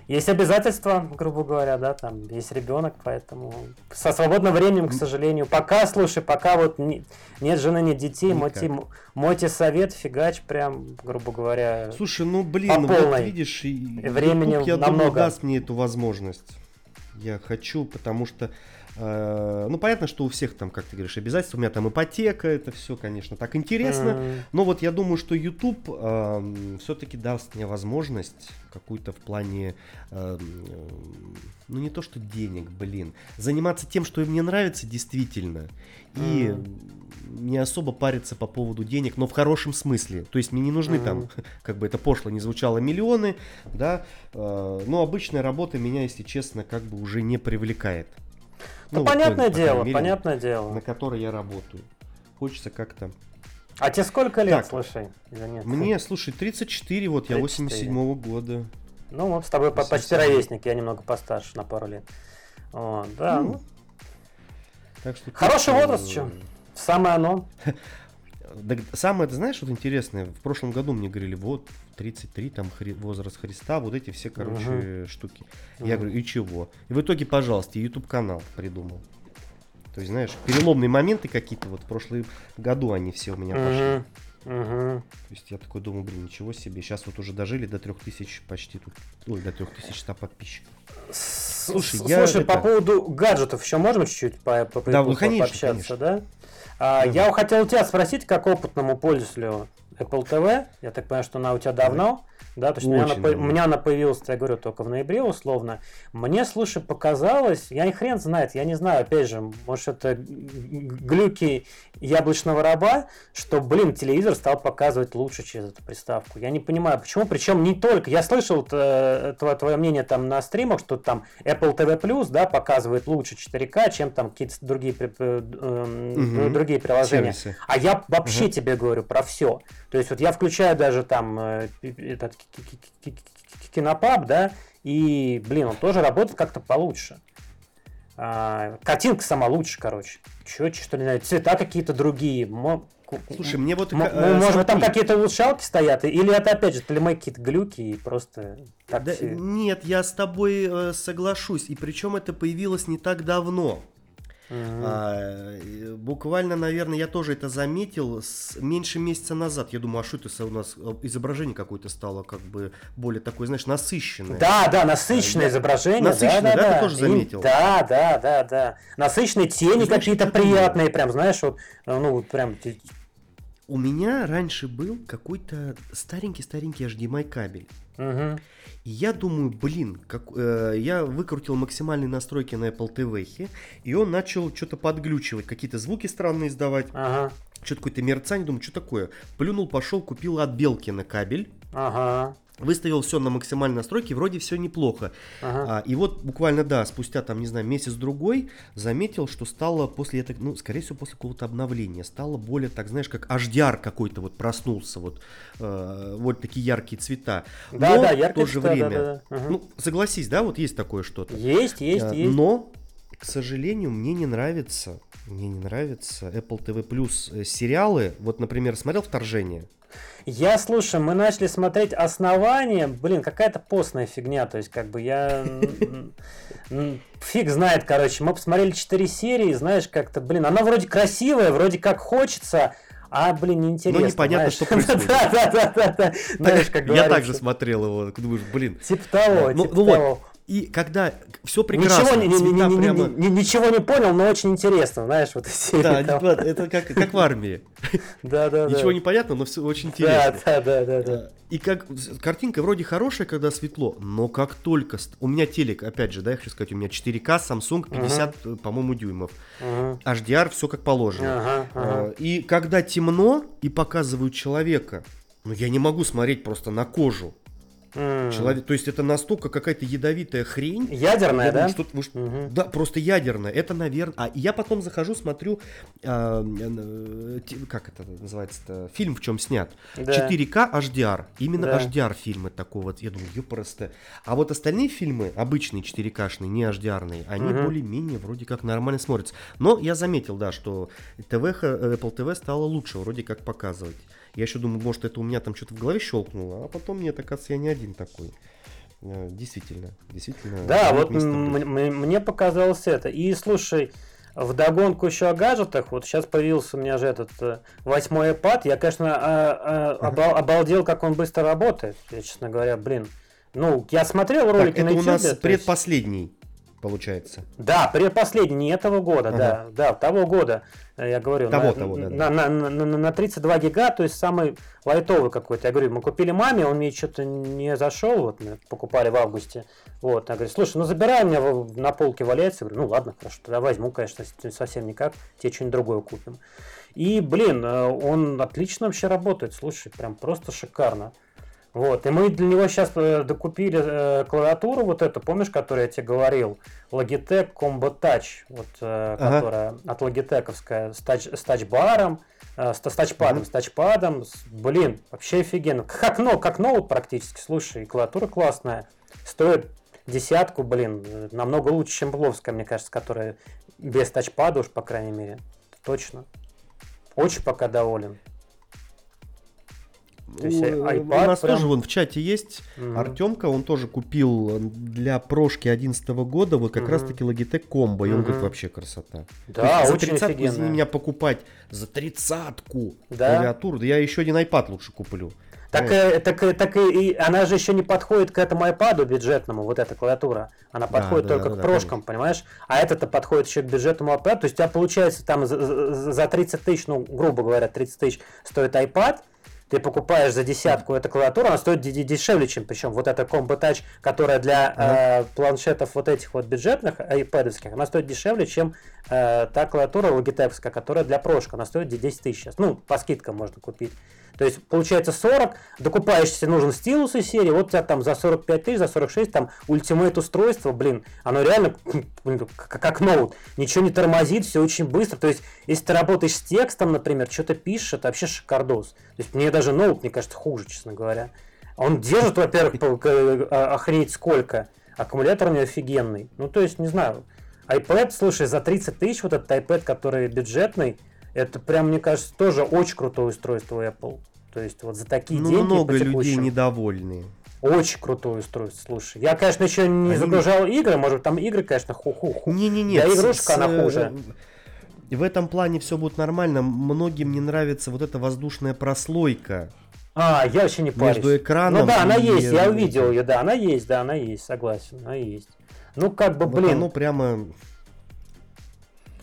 Speaker 2: есть обязательства, грубо говоря, да, там есть ребенок, поэтому со свободным временем, к сожалению, пока, слушай, пока вот не, нет жены, нет детей, мойте, мойте совет, фигач, прям, грубо говоря.
Speaker 1: Слушай, ну блин, по вот видишь, времени YouTube, я намного. думаю, даст мне эту возможность. Я хочу, потому что ну, понятно, что у всех там, как ты говоришь, обязательства. У меня там ипотека, это все, конечно, так интересно. Mm-hmm. Но вот я думаю, что YouTube э, все-таки даст мне возможность какую-то в плане, э, ну, не то что денег, блин, заниматься тем, что мне нравится действительно. И mm-hmm. не особо париться по поводу денег, но в хорошем смысле. То есть мне не нужны mm-hmm. там, как бы это пошло не звучало, миллионы, да. Э, но обычная работа меня, если честно, как бы уже не привлекает.
Speaker 2: Ну, ну понятное вот, дело, мере, понятное дело.
Speaker 1: На которой я работаю. Хочется как-то...
Speaker 2: А тебе сколько лет, так, слушай?
Speaker 1: Нет. Мне, слушай, 34, вот 34. я 87-го года.
Speaker 2: Ну вот с тобой по почти ровесник, я немного постарше на пару лет. О, да, ну. ну. Так что Хороший возраст, что? Самое оно.
Speaker 1: Да, самое, ты знаешь, вот интересное, в прошлом году мне говорили, вот, 33, там, хри, возраст Христа, вот эти все, короче, uh-huh. штуки. Uh-huh. Я говорю, и чего? И в итоге, пожалуйста, YouTube канал придумал. То есть, знаешь, переломные моменты какие-то, вот в прошлом году они все у меня пошли. Uh-huh. То есть я такой думаю, блин, ничего себе. Сейчас вот уже дожили до 3000 почти тут. Ой, до 3100 подписчиков.
Speaker 2: Слушай, я Слушай, это... по поводу гаджетов еще можем чуть-чуть по, по, да, по, конечно, пообщаться, конечно. да? А, я хотел у тебя спросить, как опытному пользователю Apple TV, я так понимаю, что она у тебя давно. Да, то есть у меня, она, у меня она появилась, я говорю, только в ноябре условно. Мне, слушай, показалось, я не хрен знает, я не знаю, опять же, может это глюки яблочного раба, что, блин, телевизор стал показывать лучше через эту приставку. Я не понимаю, почему, причем не только, я слышал э, твое, твое мнение там на стримах, что там Apple TV Plus, да, показывает лучше 4К, чем там какие-то другие, э, угу. другие приложения. Сервисы. А я вообще угу. тебе говорю про все. То есть вот я включаю даже там этот кинопаб, да, и, блин, он тоже работает как-то получше. А, картинка сама лучше, короче. Четче, что ли, цвета какие-то другие.
Speaker 1: Слушай, мне вот...
Speaker 2: Э, может быть, там какие-то улучшалки стоят? Или это, опять же, телемейк какие-то глюки и просто...
Speaker 1: Так да, все... Нет, я с тобой э, соглашусь. И причем это появилось не так давно. А, буквально, наверное, я тоже это заметил с, меньше месяца назад. Я думаю, а что это у нас э, изображение какое-то стало как бы более такое, знаешь, насыщенное.
Speaker 2: Да, да, насыщенное изображение.
Speaker 1: Насыщенное,
Speaker 2: да, да,
Speaker 1: да, ты тоже заметил?
Speaker 2: И, да, да, да, да. Насыщенные тени какие-то приятные, прям, знаешь, вот, э, ну, вот прям
Speaker 1: у меня раньше был какой-то старенький-старенький HDMI кабель. Угу. И я думаю, блин, как, э, я выкрутил максимальные настройки на Apple TV, и он начал что-то подглючивать, какие-то звуки странные издавать. Ага. Что-то какое-то мерцание, думаю, что такое? Плюнул, пошел, купил от Белки на кабель. Ага. Выставил все на максимальной настройке, вроде все неплохо. Ага. А, и вот буквально, да, спустя там, не знаю, месяц-другой, заметил, что стало после этого, ну, скорее всего, после какого-то обновления, стало более, так знаешь, как HDR какой-то вот проснулся, вот, э, вот такие яркие цвета. Да, но да, в то же цвета, время, да, да, да. ну, согласись, да, вот есть такое что-то.
Speaker 2: Есть, есть, а, есть.
Speaker 1: Но, к сожалению, мне не нравится, мне не нравится Apple TV Plus э, сериалы. Вот, например, смотрел «Вторжение»?
Speaker 2: Я, слушай, мы начали смотреть основание, блин, какая-то постная фигня, то есть, как бы я... Фиг знает, короче, мы посмотрели 4 серии, знаешь, как-то, блин, она вроде красивая, вроде как хочется, а, блин, неинтересно. Ну,
Speaker 1: непонятно, что происходит. Да, да, да, да. Знаешь, как Я также смотрел его, думаешь, блин.
Speaker 2: Типа того, ну, типа ну того.
Speaker 1: И когда все прекрасно,
Speaker 2: ничего не, не, не, прямо... не, ничего не понял, но очень интересно, знаешь, вот
Speaker 1: эти Да, это как, как в армии.
Speaker 2: Да, да,
Speaker 1: Ничего не понятно, но все очень интересно.
Speaker 2: Да, да, да, да.
Speaker 1: И как картинка вроде хорошая, когда светло, но как только у меня телек, опять же, да, я хочу сказать, у меня 4К, Samsung 50, uh-huh. по-моему, дюймов. HDR, все как положено. Uh-huh. И когда темно и показывают человека, ну я не могу смотреть просто на кожу. Mm. Человек, то есть это настолько какая-то ядовитая хрень.
Speaker 2: Ядерная, да?
Speaker 1: Думаю, что, вы, угу. Да, просто ядерная. Это, наверное... А я потом захожу, смотрю, а, э, как это называется-то, фильм в чем снят. Да. 4К HDR. Именно да. HDR фильмы такого. Я думаю, просто. А вот остальные фильмы, обычные 4К-шные, не HDR-ные, они угу. более-менее вроде как нормально смотрятся. Но я заметил, да, что ТВ, Apple TV стало лучше вроде как показывать. Я еще думаю, может, это у меня там что-то в голове щелкнуло, а потом нет, оказывается, я не один такой. Э, действительно, действительно.
Speaker 2: Да, вот мне показалось это. И слушай, в догонку еще о гаджетах, вот сейчас появился у меня же этот э, восьмой iPad, я, конечно, а, а, обал, обалдел, как он быстро работает, я, честно говоря, блин. Ну, я смотрел ролики
Speaker 1: так, это на YouTube. Это у нас предпоследний получается.
Speaker 2: Да, предпоследний, не этого года, ага. да, да, того года, э, я говорю, того, на, того, да, на, да. На, на, на, на 32 гига, то есть самый лайтовый какой-то. Я говорю, мы купили маме, он мне что-то не зашел, вот мы покупали в августе. Вот, я говорю, слушай, ну забирай, у меня на полке валяется. Я говорю, ну ладно, хорошо, тогда возьму, конечно, совсем никак, тебе что-нибудь другое купим. И, блин, э, он отлично вообще работает, слушай, прям просто шикарно. Вот, и мы для него сейчас э, докупили э, клавиатуру вот эту, помнишь, которую я тебе говорил? Logitech Combo Touch, вот, э, ага. которая от Logitech'овская, с, тач, с тачбаром, э, с, с тачпадом, mm с тачпадом, с, блин, вообще офигенно. Как, ну, как ноут практически, слушай, клавиатура классная, стоит десятку, блин, намного лучше, чем Бловская, мне кажется, которая без тачпада уж, по крайней мере, точно. Очень пока доволен.
Speaker 1: То есть, у, у нас прям... тоже вон в чате есть угу. Артемка, он тоже купил для прошки 11 года вот как угу. раз таки Logitech Combo, и он говорит, вообще красота.
Speaker 2: Да,
Speaker 1: за тридцатку извини меня покупать, за тридцатку да? клавиатуру, да я еще один iPad лучше куплю.
Speaker 2: Так, э, так, э, так и, и она же еще не подходит к этому iPad бюджетному, вот эта клавиатура. Она подходит да, только да, к да, прошкам, конечно. понимаешь? А этот-то подходит еще к бюджетному iPad. То есть у тебя получается там за, за 30 тысяч, ну, грубо говоря, 30 тысяч стоит iPad, ты покупаешь за десятку эту клавиатуру, она стоит дешевле, чем причем вот эта Combo Touch, которая для э, планшетов вот этих вот бюджетных, iPad, она стоит дешевле, чем э, та клавиатура Logitech, которая для прошка, она стоит 10 тысяч сейчас. Ну, по скидкам можно купить. То есть получается 40, докупаешься нужен стилус из серии, вот у тебя там за 45 тысяч, за 46, там ультимейт устройство, блин, оно реально как ноут, ничего не тормозит, все очень быстро. То есть если ты работаешь с текстом, например, что-то пишешь, это вообще шикардос. То есть мне даже ноут, мне кажется, хуже, честно говоря. Он держит, во-первых, а, охренеть сколько. Аккумулятор у него офигенный. Ну, то есть, не знаю. iPad, слушай, за 30 тысяч вот этот iPad, который бюджетный, это прям, мне кажется, тоже очень крутое устройство Apple. То есть вот за такие ну, деньги
Speaker 1: много людей недовольны.
Speaker 2: Очень крутое устройство, слушай. Я, конечно, еще не Они... загружал игры, может, там игры, конечно, ху-ху-ху.
Speaker 1: Не-не-не.
Speaker 2: Да, игрушка, с... она хуже.
Speaker 1: В этом плане все будет нормально. Многим не нравится вот эта воздушная прослойка.
Speaker 2: А, я вообще не парюсь.
Speaker 1: Между экраном
Speaker 2: Ну да, она и... есть, я увидел ее, да, она есть, да, она есть, согласен, она есть. Ну, как бы, блин. Вот
Speaker 1: оно прямо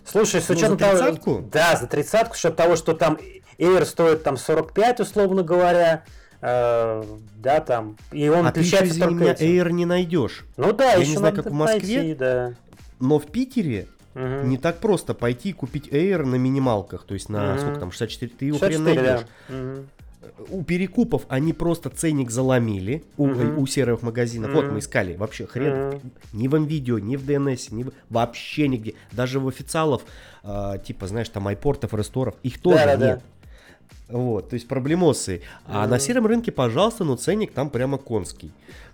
Speaker 2: Слушай, с учетом
Speaker 1: ну, за
Speaker 2: того... Да, за тридцатку, с учетом того, что там Air стоит там 45, условно говоря, э, да, там, и он
Speaker 1: а отличается ты еще, только меня, этим. Air не найдешь.
Speaker 2: Ну да,
Speaker 1: Я
Speaker 2: еще
Speaker 1: не знаю, как в Москве,
Speaker 2: найти, да.
Speaker 1: но в Питере угу. не так просто пойти и купить Air на минималках, то есть на, угу. сколько там, 64, ты его 64, хрен найдешь. Да. Угу у перекупов они просто ценник заломили у, uh-huh. у серых магазинов. Uh-huh. Вот мы искали вообще хрен uh-huh. ни в видео, ни в DNS, ни в, вообще нигде. Даже в официалов, э, типа, знаешь, там айпортов, ресторов, их тоже да, нет. Да. Вот, то есть проблемосы. Uh-huh. А на сером рынке, пожалуйста, но ценник там прямо конский.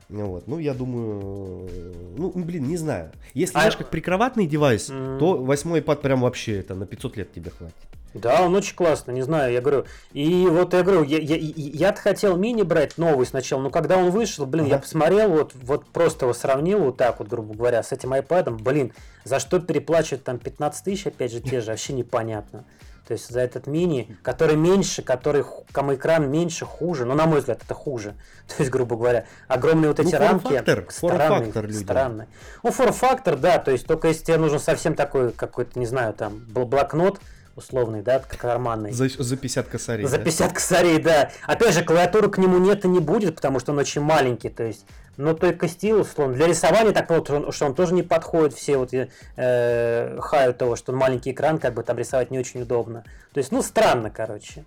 Speaker 1: Вот, ну, я думаю, ну, блин, не знаю. Если, а... знаешь, как прикроватный девайс, mm-hmm. то восьмой iPad прям вообще это на 500 лет тебе хватит.
Speaker 2: Да, он очень классный, не знаю, я говорю. И вот я говорю, я, я, я хотел мини брать новый сначала, но когда он вышел, блин, ага. я посмотрел, вот, вот просто его сравнил вот так вот, грубо говоря, с этим iPad, блин, за что переплачивать там 15 тысяч, опять же, те же, вообще непонятно. То есть за этот мини, который меньше, который кому экран меньше, хуже. Но на мой взгляд, это хуже. То есть, грубо говоря, огромные вот эти ну, рамки.
Speaker 1: Фактор, странные,
Speaker 2: странные. Ну, фор-фактор, да. То есть, только если тебе нужен совсем такой какой-то, не знаю, там, блокнот, условный, да, карманный.
Speaker 1: За, за 50 косарей.
Speaker 2: За 50 да? косарей, да. Опять же, клавиатуры к нему нет и не будет, потому что он очень маленький, то есть, но только стил, условно. Для рисования так вот, что он тоже не подходит, все вот э, хают того, что он маленький экран, как бы там рисовать не очень удобно. То есть, ну, странно, короче.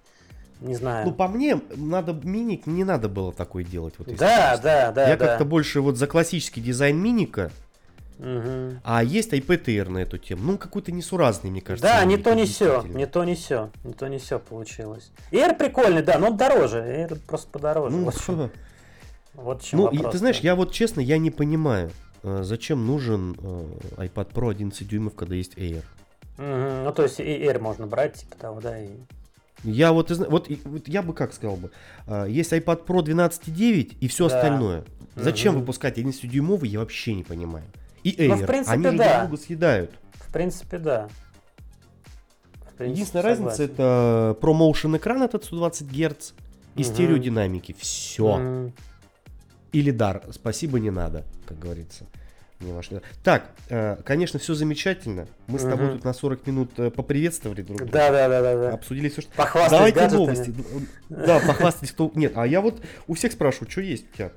Speaker 2: Не знаю.
Speaker 1: Ну, по мне, надо миник, не надо было такой делать. Вот,
Speaker 2: да, да, да.
Speaker 1: Я
Speaker 2: да.
Speaker 1: как-то больше вот за классический дизайн миника, Угу. А есть iPad Air на эту тему. Ну, какой-то несуразный, мне кажется.
Speaker 2: Да, не то не все, не то не все, не то не все получилось. Air прикольный, да, но он дороже, Air просто подороже. Ну, вот,
Speaker 1: вот чем ну вопрос, ты знаешь, я вот честно, я не понимаю, э, зачем нужен э, iPad Pro 11 дюймов, когда есть Air.
Speaker 2: Угу, ну, то есть и Air можно брать, типа того, да, и...
Speaker 1: Я вот, вот, вот я бы как сказал бы, а, есть iPad Pro 12.9 и все да. остальное. Зачем угу. выпускать 11-дюймовый, я вообще не понимаю. И Air, ну, в принципе, они же да. друг друга съедают.
Speaker 2: В принципе, да.
Speaker 1: В принципе, Единственная согласен. разница это ProMotion экран этот 120 Гц и угу. стереодинамики. Все. Угу. Или дар, спасибо не надо, как говорится. Не важно. Так, э, конечно, все замечательно. Мы с тобой тут на 40 минут э, поприветствовали друг друга.
Speaker 2: Да, да, да, да, да.
Speaker 1: Обсудили все, что.
Speaker 2: Похвастались Давайте
Speaker 1: новости. Да, похвастались, кто. Нет, а я вот у всех спрашиваю, что есть у тебя.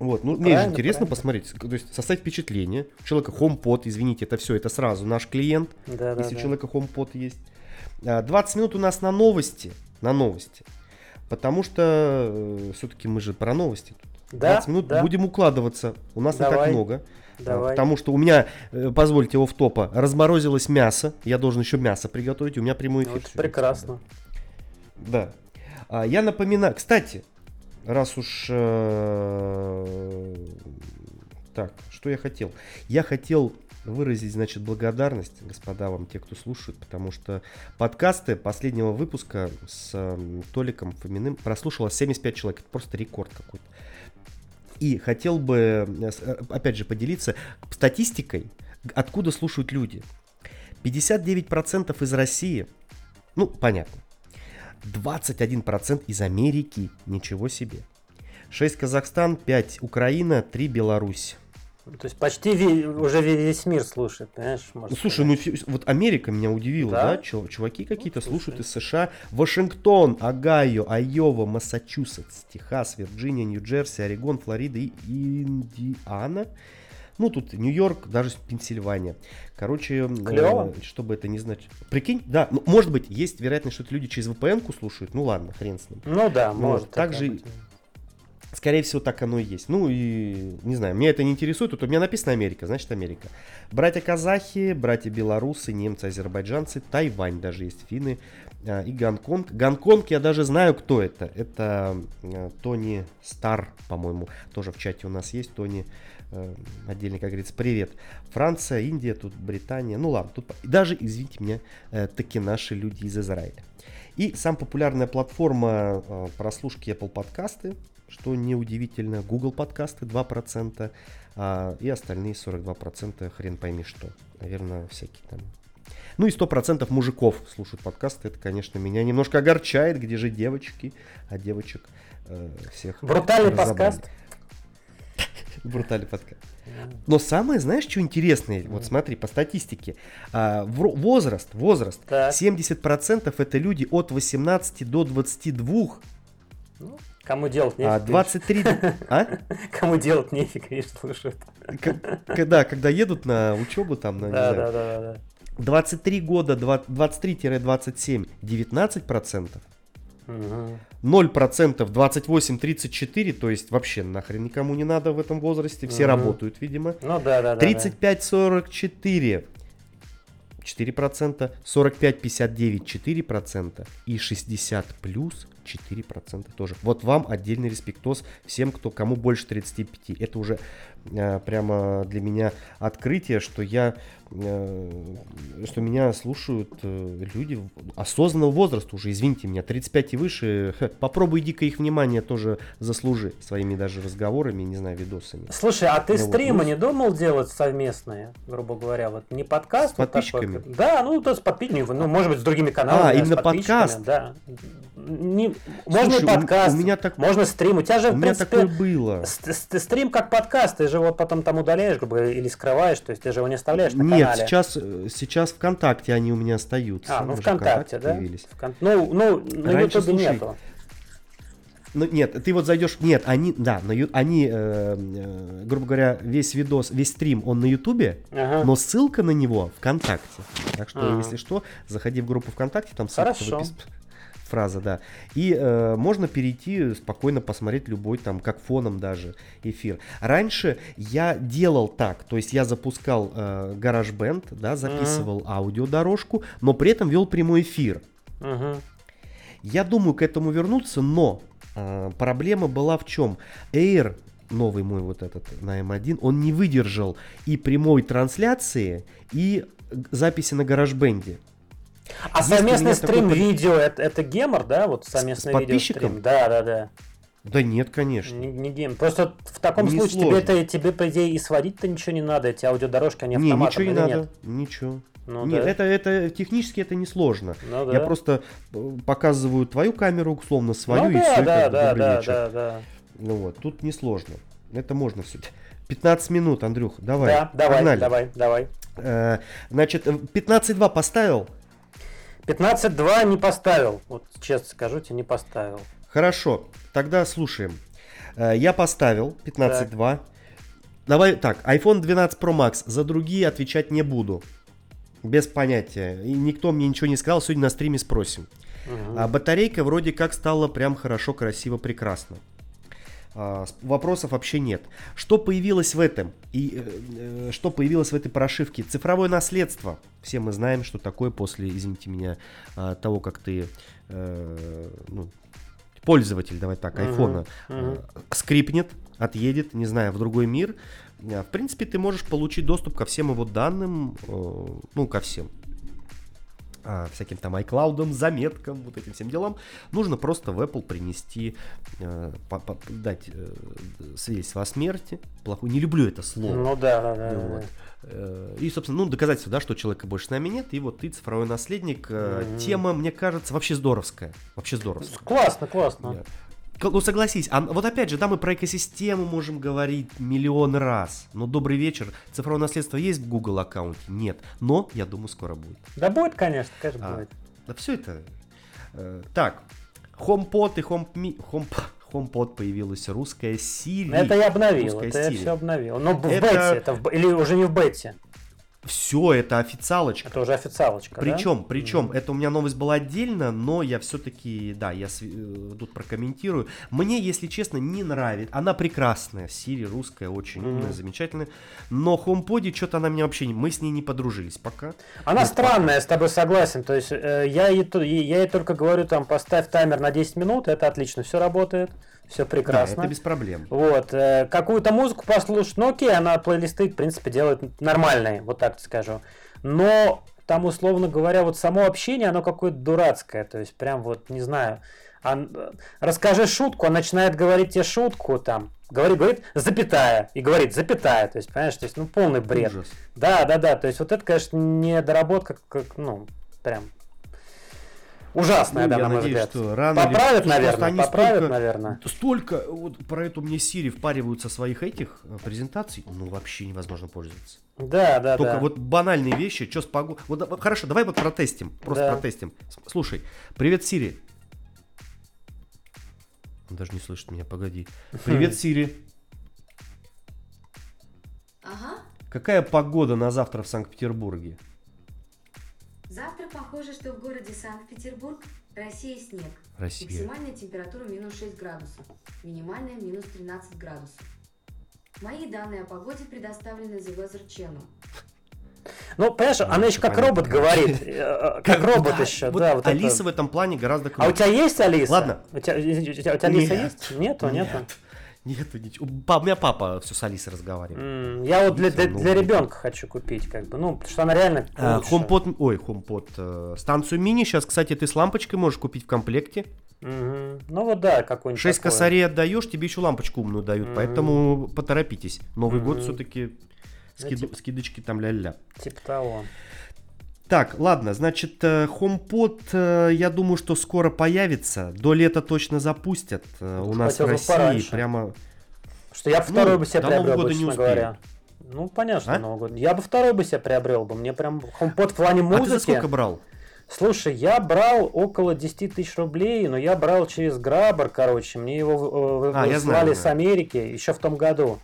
Speaker 1: Вот, ну, мне же интересно правильно. посмотреть, то есть составить впечатление. У человека HomePod, извините, это все, это сразу наш клиент, да, если да, у человека HomePod есть. 20 а, минут у нас на новости, на новости, потому что э, все-таки мы же про новости тут. Да, 20 минут да. будем укладываться, у нас Давай. не так много. Давай. Потому что у меня, э, позвольте, в топа, разморозилось мясо. Я должен еще мясо приготовить. У меня прямой эфир. Вот
Speaker 2: прекрасно.
Speaker 1: Да. А, я напоминаю. Кстати, раз уж... Э, так, что я хотел? Я хотел выразить, значит, благодарность, господа, вам, те, кто слушает, потому что подкасты последнего выпуска с Толиком Фоминым прослушало 75 человек. Это просто рекорд какой-то. И хотел бы, э, э, опять же, поделиться статистикой, откуда слушают люди. 59% из России, ну, понятно. 21% из Америки, ничего себе. 6 Казахстан, 5 Украина, 3 Беларусь.
Speaker 2: То есть почти уже весь мир слушает, понимаешь?
Speaker 1: Может, слушай, ну вот Америка меня удивила, да? да? Чуваки какие-то ну, слушают из США. Вашингтон, Огайо, Айова, Массачусетс, Техас, Вирджиния, Нью-Джерси, Орегон, Флорида и Индиана. Ну, тут Нью-Йорк, даже Пенсильвания. Короче, Клево. Э, что бы это ни значит. Прикинь, да, ну, может быть, есть вероятность, что это люди через VPN-ку слушают. Ну ладно, хрен с ним.
Speaker 2: Ну да, Но может.
Speaker 1: Также Скорее всего, так оно и есть. Ну и, не знаю, меня это не интересует. Тут у меня написано Америка, значит Америка. Братья казахи, братья белорусы, немцы, азербайджанцы, Тайвань даже есть, финны а, и Гонконг. Гонконг я даже знаю, кто это. Это а, Тони Стар, по-моему, тоже в чате у нас есть. Тони а, отдельно, как говорится, привет. Франция, Индия, тут Британия. Ну ладно, тут даже, извините меня, э, таки наши люди из Израиля. И самая популярная платформа прослушки Apple подкасты что неудивительно. Google подкасты 2%, а, и остальные 42% хрен пойми что. Наверное, всякие там ну и 100% мужиков слушают подкасты. Это, конечно, меня немножко огорчает, где же девочки, а девочек э, всех
Speaker 2: Брутальный подкаст.
Speaker 1: Брутальный подкаст. Но самое, знаешь, что интересное? Вот смотри, по статистике. А, возраст, возраст. Так. 70% это люди от 18 до 22.
Speaker 2: Ну, Кому делать нефиг.
Speaker 1: А 23... А?
Speaker 2: Кому делать нефиг, видишь, слушают.
Speaker 1: Когда, когда едут на учебу там, на, да, да, да, да. 23 года, 23-27, 19 процентов. 0% 28-34, то есть вообще нахрен никому не надо в этом возрасте, все угу. работают, видимо.
Speaker 2: Ну да, да,
Speaker 1: да. 35-44, 4%, 45-59, 4% и 60 плюс 4% тоже. Вот вам отдельный респектоз всем, кто кому больше 35. Это уже э, прямо для меня открытие, что я что меня слушают э, люди осознанного возраста уже, извините меня, 35 и выше. Попробуй иди-ка их внимание тоже заслужи своими даже разговорами, не знаю, видосами.
Speaker 2: Слушай, а ты ну, стримы вот, ну, не думал делать совместные, грубо говоря, вот не подкаст?
Speaker 1: С вот подписчиками?
Speaker 2: Такой, да, ну то с подписчиками, ну может быть с другими каналами.
Speaker 1: А, именно подкаст?
Speaker 2: Да. Не, можно Слушай, и подкаст, у, у меня так, можно стрим. У тебя же, у в принципе,
Speaker 1: такое было.
Speaker 2: Стрим как подкаст, ты же его потом там удаляешь, грубо говоря, или скрываешь, то есть ты же его не оставляешь на
Speaker 1: Нет, канале. сейчас, сейчас ВКонтакте они у меня остаются.
Speaker 2: А, ну ВКонтакте, да? Появились. Вкон... Ну, ну, на Ютубе нету.
Speaker 1: Ну, нет, ты вот зайдешь, нет, они, да, на, они, э, э, грубо говоря, весь видос, весь стрим, он на Ютубе, ага. но ссылка на него ВКонтакте. Так что, ага. если что, заходи в группу ВКонтакте, там ссылка
Speaker 2: Хорошо. Выпис
Speaker 1: фраза, да. И э, можно перейти, спокойно посмотреть любой там, как фоном даже эфир. Раньше я делал так, то есть я запускал э, GarageBand, да, записывал mm-hmm. аудиодорожку, но при этом вел прямой эфир. Mm-hmm. Я думаю к этому вернуться, но э, проблема была в чем? Air новый мой вот этот на M1, он не выдержал и прямой трансляции, и записи на гаражбенде.
Speaker 2: А совместный стрим видео это, это гемор, да? Вот совместный видео стрим. Да, да, да.
Speaker 1: Да нет, конечно.
Speaker 2: Не, не гейм. Просто в таком не случае тебе, это, тебе, по идее, и сводить-то ничего не надо. Эти аудиодорожки, они
Speaker 1: не, ничего не надо. Нет? Ничего. Ну, Нет, да. это, это технически это несложно. Ну, да. Я просто э, показываю твою камеру, условно, свою, ну, и да, все, да, как да, да, вечер. да, да. Ну вот, тут несложно. Это можно все. 15 минут, Андрюх, давай.
Speaker 2: Да, давай, погнали. давай, давай.
Speaker 1: Э, значит, 15.2 э, поставил?
Speaker 2: 15.2 не поставил. Вот честно скажу тебе, не поставил.
Speaker 1: Хорошо, тогда слушаем. Э, я поставил 15.2. Давай так, iPhone 12 Pro Max. За другие отвечать не буду. Без понятия. И никто мне ничего не сказал. Сегодня на стриме спросим. Угу. А батарейка вроде как стала прям хорошо, красиво, прекрасно. А, вопросов вообще нет. Что появилось в этом? И э, э, что появилось в этой прошивке? Цифровое наследство. Все мы знаем, что такое после, извините меня, э, того, как ты э, ну, пользователь, давай так, айфона uh-huh, uh-huh. скрипнет, отъедет, не знаю, в другой мир. В принципе, ты можешь получить доступ ко всем его данным, э, ну, ко всем а, всяким там iCloud, заметкам, вот этим всем делам, нужно просто в Apple принести, э, по, по, дать э, свидетельство о смерти. Плохой, не люблю это слово.
Speaker 2: Ну да, да, да.
Speaker 1: Вот. Э, и, собственно, ну, доказательство, да, что человека больше с нами нет, и вот ты цифровой наследник. Mm-hmm. Тема, мне кажется, вообще здоровская. Вообще здоровская.
Speaker 2: Классно, классно.
Speaker 1: Ну согласись, а вот опять же, да, мы про экосистему можем говорить миллион раз. Но добрый вечер. Цифровое наследство есть в Google аккаунте? Нет. Но я думаю, скоро будет.
Speaker 2: Да будет, конечно, конечно а, будет.
Speaker 1: Да все это. Э, так, HomePod и HomePod. Home, HomePod появилась русская Siri.
Speaker 2: Это я обновил, это Siri. я все обновил. Но в это... бете, это в... или уже не в бете.
Speaker 1: Все, это официалочка.
Speaker 2: Это уже официалочка.
Speaker 1: Причем, да? причем, mm-hmm. это у меня новость была отдельно, но я все-таки, да, я с, э, тут прокомментирую. Мне, если честно, не нравится. Она прекрасная, Сири русская, очень mm-hmm. умная, замечательная. Но HomePod что-то она мне вообще не, мы с ней не подружились пока.
Speaker 2: Она вот странная, пока. я с тобой согласен. То есть э, я ей, я ей только говорю там, поставь таймер на 10 минут, это отлично, все работает все прекрасно.
Speaker 1: Да, это без проблем.
Speaker 2: Вот. Э, какую-то музыку послушать, ну окей, она плейлисты, в принципе, делает нормальные, вот так скажу. Но там, условно говоря, вот само общение, оно какое-то дурацкое. То есть, прям вот, не знаю, он, расскажи шутку, он начинает говорить тебе шутку, там, говорит, говорит, запятая, и говорит, запятая, то есть, понимаешь, то есть, ну, полный бред. Ужас. Да, да, да, то есть, вот это, конечно, не доработка, как, ну, прям Ужасная, ну, да, я на надеюсь, взгляд. Что рано поправят, или... наверное, они поправят, столько, наверное.
Speaker 1: Столько, вот про эту мне Сири впариваются своих этих э, презентаций, ну вообще невозможно пользоваться.
Speaker 2: Да, да,
Speaker 1: Только
Speaker 2: да.
Speaker 1: вот банальные вещи, что с погодой. Вот, хорошо, давай вот протестим, просто да. протестим. Слушай, привет, Сири. Он даже не слышит меня, погоди. Привет, Сири. Ага. Какая погода на завтра в Санкт-Петербурге?
Speaker 3: Завтра похоже, что в городе Санкт-Петербург Россия снег.
Speaker 1: Россия.
Speaker 3: Максимальная температура минус 6 градусов, минимальная минус 13 градусов. Мои данные о погоде предоставлены The Weather Channel.
Speaker 2: Ну, понимаешь, она еще как робот говорит. Э, как робот еще, да.
Speaker 1: Вот Алиса в этом плане гораздо
Speaker 2: круче. А у тебя есть Алиса?
Speaker 1: Ладно.
Speaker 2: У тебя Алиса есть? Нету, нету.
Speaker 1: Нету ничего. У меня папа все с Алисой разговаривает.
Speaker 2: Mm, я вот для, для, для ребенка хочу купить, как бы, ну, потому что она реально
Speaker 1: а, HomePod, ой, HomePod, э, станцию мини, сейчас, кстати, ты с лампочкой можешь купить в комплекте.
Speaker 2: Угу. Ну вот да, какой-нибудь
Speaker 1: 6 такое. косарей отдаешь, тебе еще лампочку умную дают, угу. поэтому поторопитесь. Новый угу. год все-таки скид... ну, тип... скидочки там ля-ля.
Speaker 2: Типа того.
Speaker 1: Так, ладно, значит, э, HomePod, э, я думаю, что скоро появится. До лета точно запустят. Э, у нас в России пораньше. прямо...
Speaker 2: Что я второй ну, бы себе приобрел, бы, честно говоря. Ну, понятно, а? Новый год. Я бы второй бы себе приобрел бы. Мне прям HomePod в плане музыки... А ты за
Speaker 1: сколько брал?
Speaker 2: Слушай, я брал около 10 тысяч рублей, но я брал через Грабар, короче. Мне его э, а, выслали с Америки еще в том году.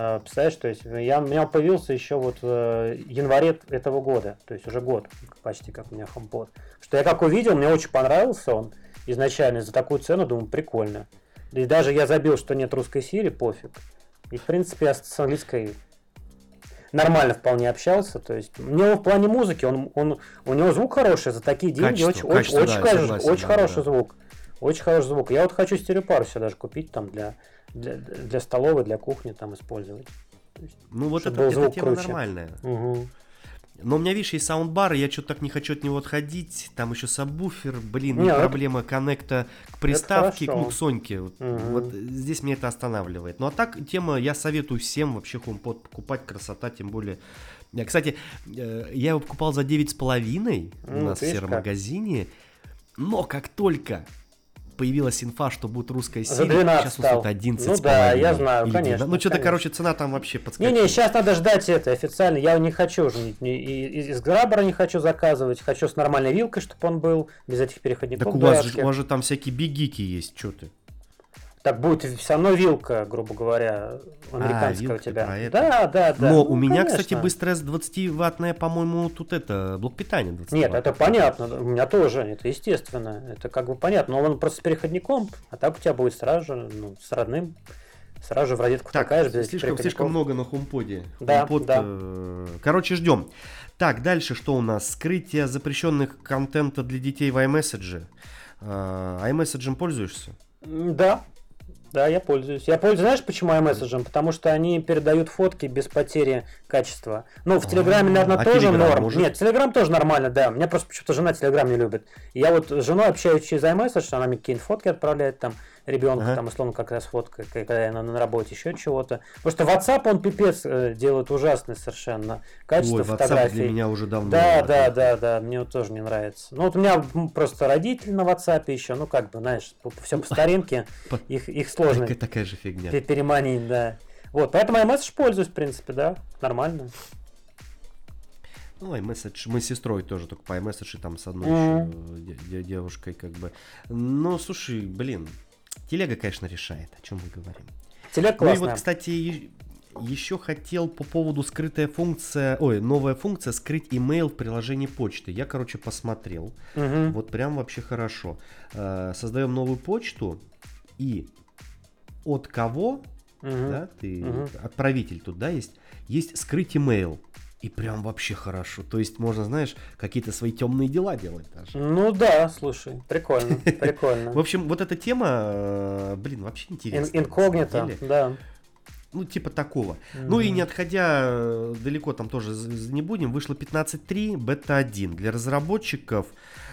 Speaker 2: А, представляешь, то есть я, у меня появился еще вот в э, январе этого года, то есть уже год почти как у меня HomePod. Что я как увидел, мне очень понравился он изначально за такую цену, думаю, прикольно. И даже я забил, что нет русской Сири, пофиг. И в принципе я с английской нормально вполне общался. То есть мне в плане музыки, он, он, у него звук хороший, за такие деньги качество, очень, качество, очень, да, очень, согласен, очень да, хороший да. звук. Очень хороший звук. Я вот хочу стереопару себе даже купить там для для, для столовой, для кухни там использовать.
Speaker 1: Есть, ну вот это, эта тема круче. нормальная.
Speaker 2: Угу.
Speaker 1: Но у меня, видишь, есть саундбар, и я что-то так не хочу от него отходить. Там еще сабвуфер, блин, Нет, проблема это... коннекта к приставке, ну, к Соньке. Вот, угу. вот здесь меня это останавливает. Ну а так, тема, я советую всем вообще HomePod покупать, красота, тем более... Кстати, э, я его покупал за 9,5 у нас в сером магазине. Но как только появилась инфа, что будет русская серия, сейчас стал. стоит 11
Speaker 2: Ну да, я знаю, или конечно.
Speaker 1: Ну что-то,
Speaker 2: короче,
Speaker 1: цена там вообще подскочила.
Speaker 2: Не-не, сейчас надо ждать это официально. Я не хочу уже, из, из граббера не хочу заказывать, хочу с нормальной вилкой, чтобы он был, без этих переходников.
Speaker 1: Так у вас, же, у вас же там всякие бигики есть, что ты?
Speaker 2: Так будет все равно вилка, грубо говоря, американская а, у тебя.
Speaker 1: Про это? Да, да, да. Но ну, у меня, конечно. кстати, быстрая 20-ваттная, по-моему, тут это блок питания 20
Speaker 2: Нет, это понятно. У меня тоже, это естественно. Это как бы понятно. Но он просто с переходником, а так у тебя будет сразу же, ну, с родным. Сразу же в розетку
Speaker 1: так, такая же. Слишком, слишком много на хумподе.
Speaker 2: Да, HomePod, да.
Speaker 1: Э, короче, ждем. Так, дальше что у нас? Скрытие запрещенных контента для детей в iMessage. Э, iMessage пользуешься?
Speaker 2: Да, да, я пользуюсь. Я пользуюсь, знаешь, почему iMessage? Потому что они передают фотки без потери качества. Ну, в Телеграме, наверное, а тоже норм. Может? Нет, Телеграм тоже нормально, да. Меня просто почему-то жена Телеграм не любит. Я вот с женой общаюсь через iMessage, она мне какие-нибудь фотки отправляет там ребенка, ага. там, условно, как раз фотка, когда я на, на работе, еще чего-то. Потому что WhatsApp, он пипец э, делает ужасный совершенно. Качество Ой, фотографий.
Speaker 1: для меня уже давно.
Speaker 2: Да, да, да, да, мне вот тоже не нравится. Ну, вот у меня просто родители на WhatsApp еще, ну, как бы, знаешь, все по старинке, их, их сложно.
Speaker 1: Такая же фигня.
Speaker 2: Переманить, да. Вот, поэтому iMessage пользуюсь, в принципе, да, нормально.
Speaker 1: Ну, iMessage, мы с сестрой тоже только по iMessage там с одной mm-hmm. девушкой как бы. Ну, слушай, блин, Телега, конечно, решает, о чем мы говорим.
Speaker 2: Телега классная.
Speaker 1: Ну и вот, кстати, еще хотел по поводу скрытая функция, ой, новая функция скрыть email в приложении почты. Я, короче, посмотрел. Угу. Вот прям вообще хорошо. Э, создаем новую почту и от кого, угу. да, ты угу. отправитель тут, да, есть, есть скрыть email. И прям вообще хорошо. То есть можно, знаешь, какие-то свои темные дела делать даже.
Speaker 2: Ну да, слушай, прикольно, прикольно.
Speaker 1: В общем, вот эта тема, э, блин, вообще интересная.
Speaker 2: Инкогнито, да.
Speaker 1: Ну, типа такого. Ну и не отходя э, далеко, там тоже не будем, вышло 15.3, бета-1. Для разработчиков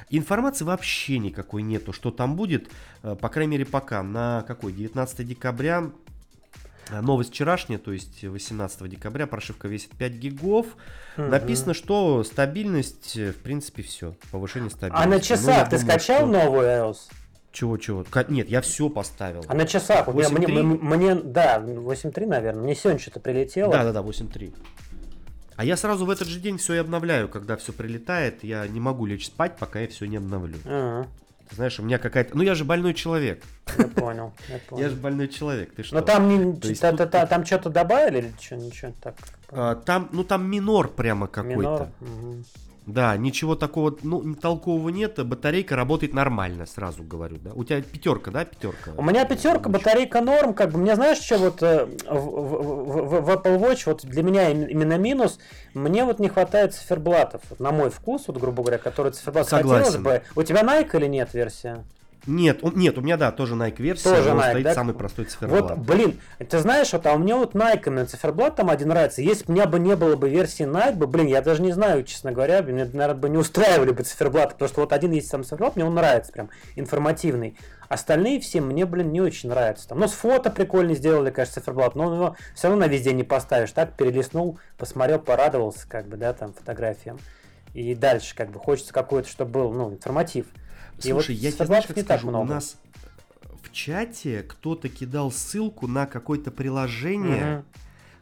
Speaker 1: информации вообще никакой нету, что там будет, э, по крайней мере пока, на какой, 19 декабря новость вчерашняя, то есть 18 декабря, прошивка весит 5 гигов. Угу. Написано, что стабильность, э, в принципе, все. Повышение стабильности.
Speaker 2: А на часах ну, ты думаю, скачал что... новую iOS?
Speaker 1: Чего, чего? Нет, я все поставил.
Speaker 2: А на часах? 8, мне, мне, мне, да, 8.3, наверное. Мне сегодня что-то прилетело.
Speaker 1: Да, да, да, 8.3. А я сразу в этот же день все и обновляю, когда все прилетает. Я не могу лечь спать, пока я все не обновлю. Ага. Ты знаешь, у меня какая-то... Ну, я же больной человек.
Speaker 2: Я понял, я понял.
Speaker 1: Я же больной человек, ты что?
Speaker 2: Но там, не, есть, та, та, та, там что-то добавили или что, ничего так?
Speaker 1: А, там, ну, там минор прямо какой-то. Минор? Угу. Да, ничего такого, ну, толкового нет. Батарейка работает нормально, сразу говорю, да. У тебя пятерка, да, пятерка?
Speaker 2: У меня пятерка, батарейка норм, как бы. Мне знаешь, что вот э, в, в, в, в Apple Watch, вот для меня именно минус, мне вот не хватает циферблатов, на мой вкус, вот, грубо говоря, который циферблат
Speaker 1: Согласен. хотелось
Speaker 2: бы. У тебя Nike или нет версия?
Speaker 1: Нет, он, нет, у меня, да, тоже Nike версия,
Speaker 2: тоже Nike,
Speaker 1: стоит
Speaker 2: да?
Speaker 1: самый простой циферблат.
Speaker 2: Вот, блин, ты знаешь, вот, а у меня вот Nike на циферблат там один нравится. Если бы у меня бы не было бы версии Nike, бы, блин, я даже не знаю, честно говоря, мне, наверное, бы не устраивали бы циферблаты, потому что вот один есть сам циферблат, мне он нравится прям, информативный. Остальные все мне, блин, не очень нравятся. Там, ну, с фото прикольно сделали, конечно, циферблат, но его все равно на везде не поставишь. Так, перелистнул, посмотрел, порадовался, как бы, да, там, фотографиям. И дальше, как бы, хочется какой-то, чтобы был, ну, информатив.
Speaker 1: Слушай, вот я тебе знаешь, как скажу, у нас в чате кто-то кидал ссылку на какое-то приложение,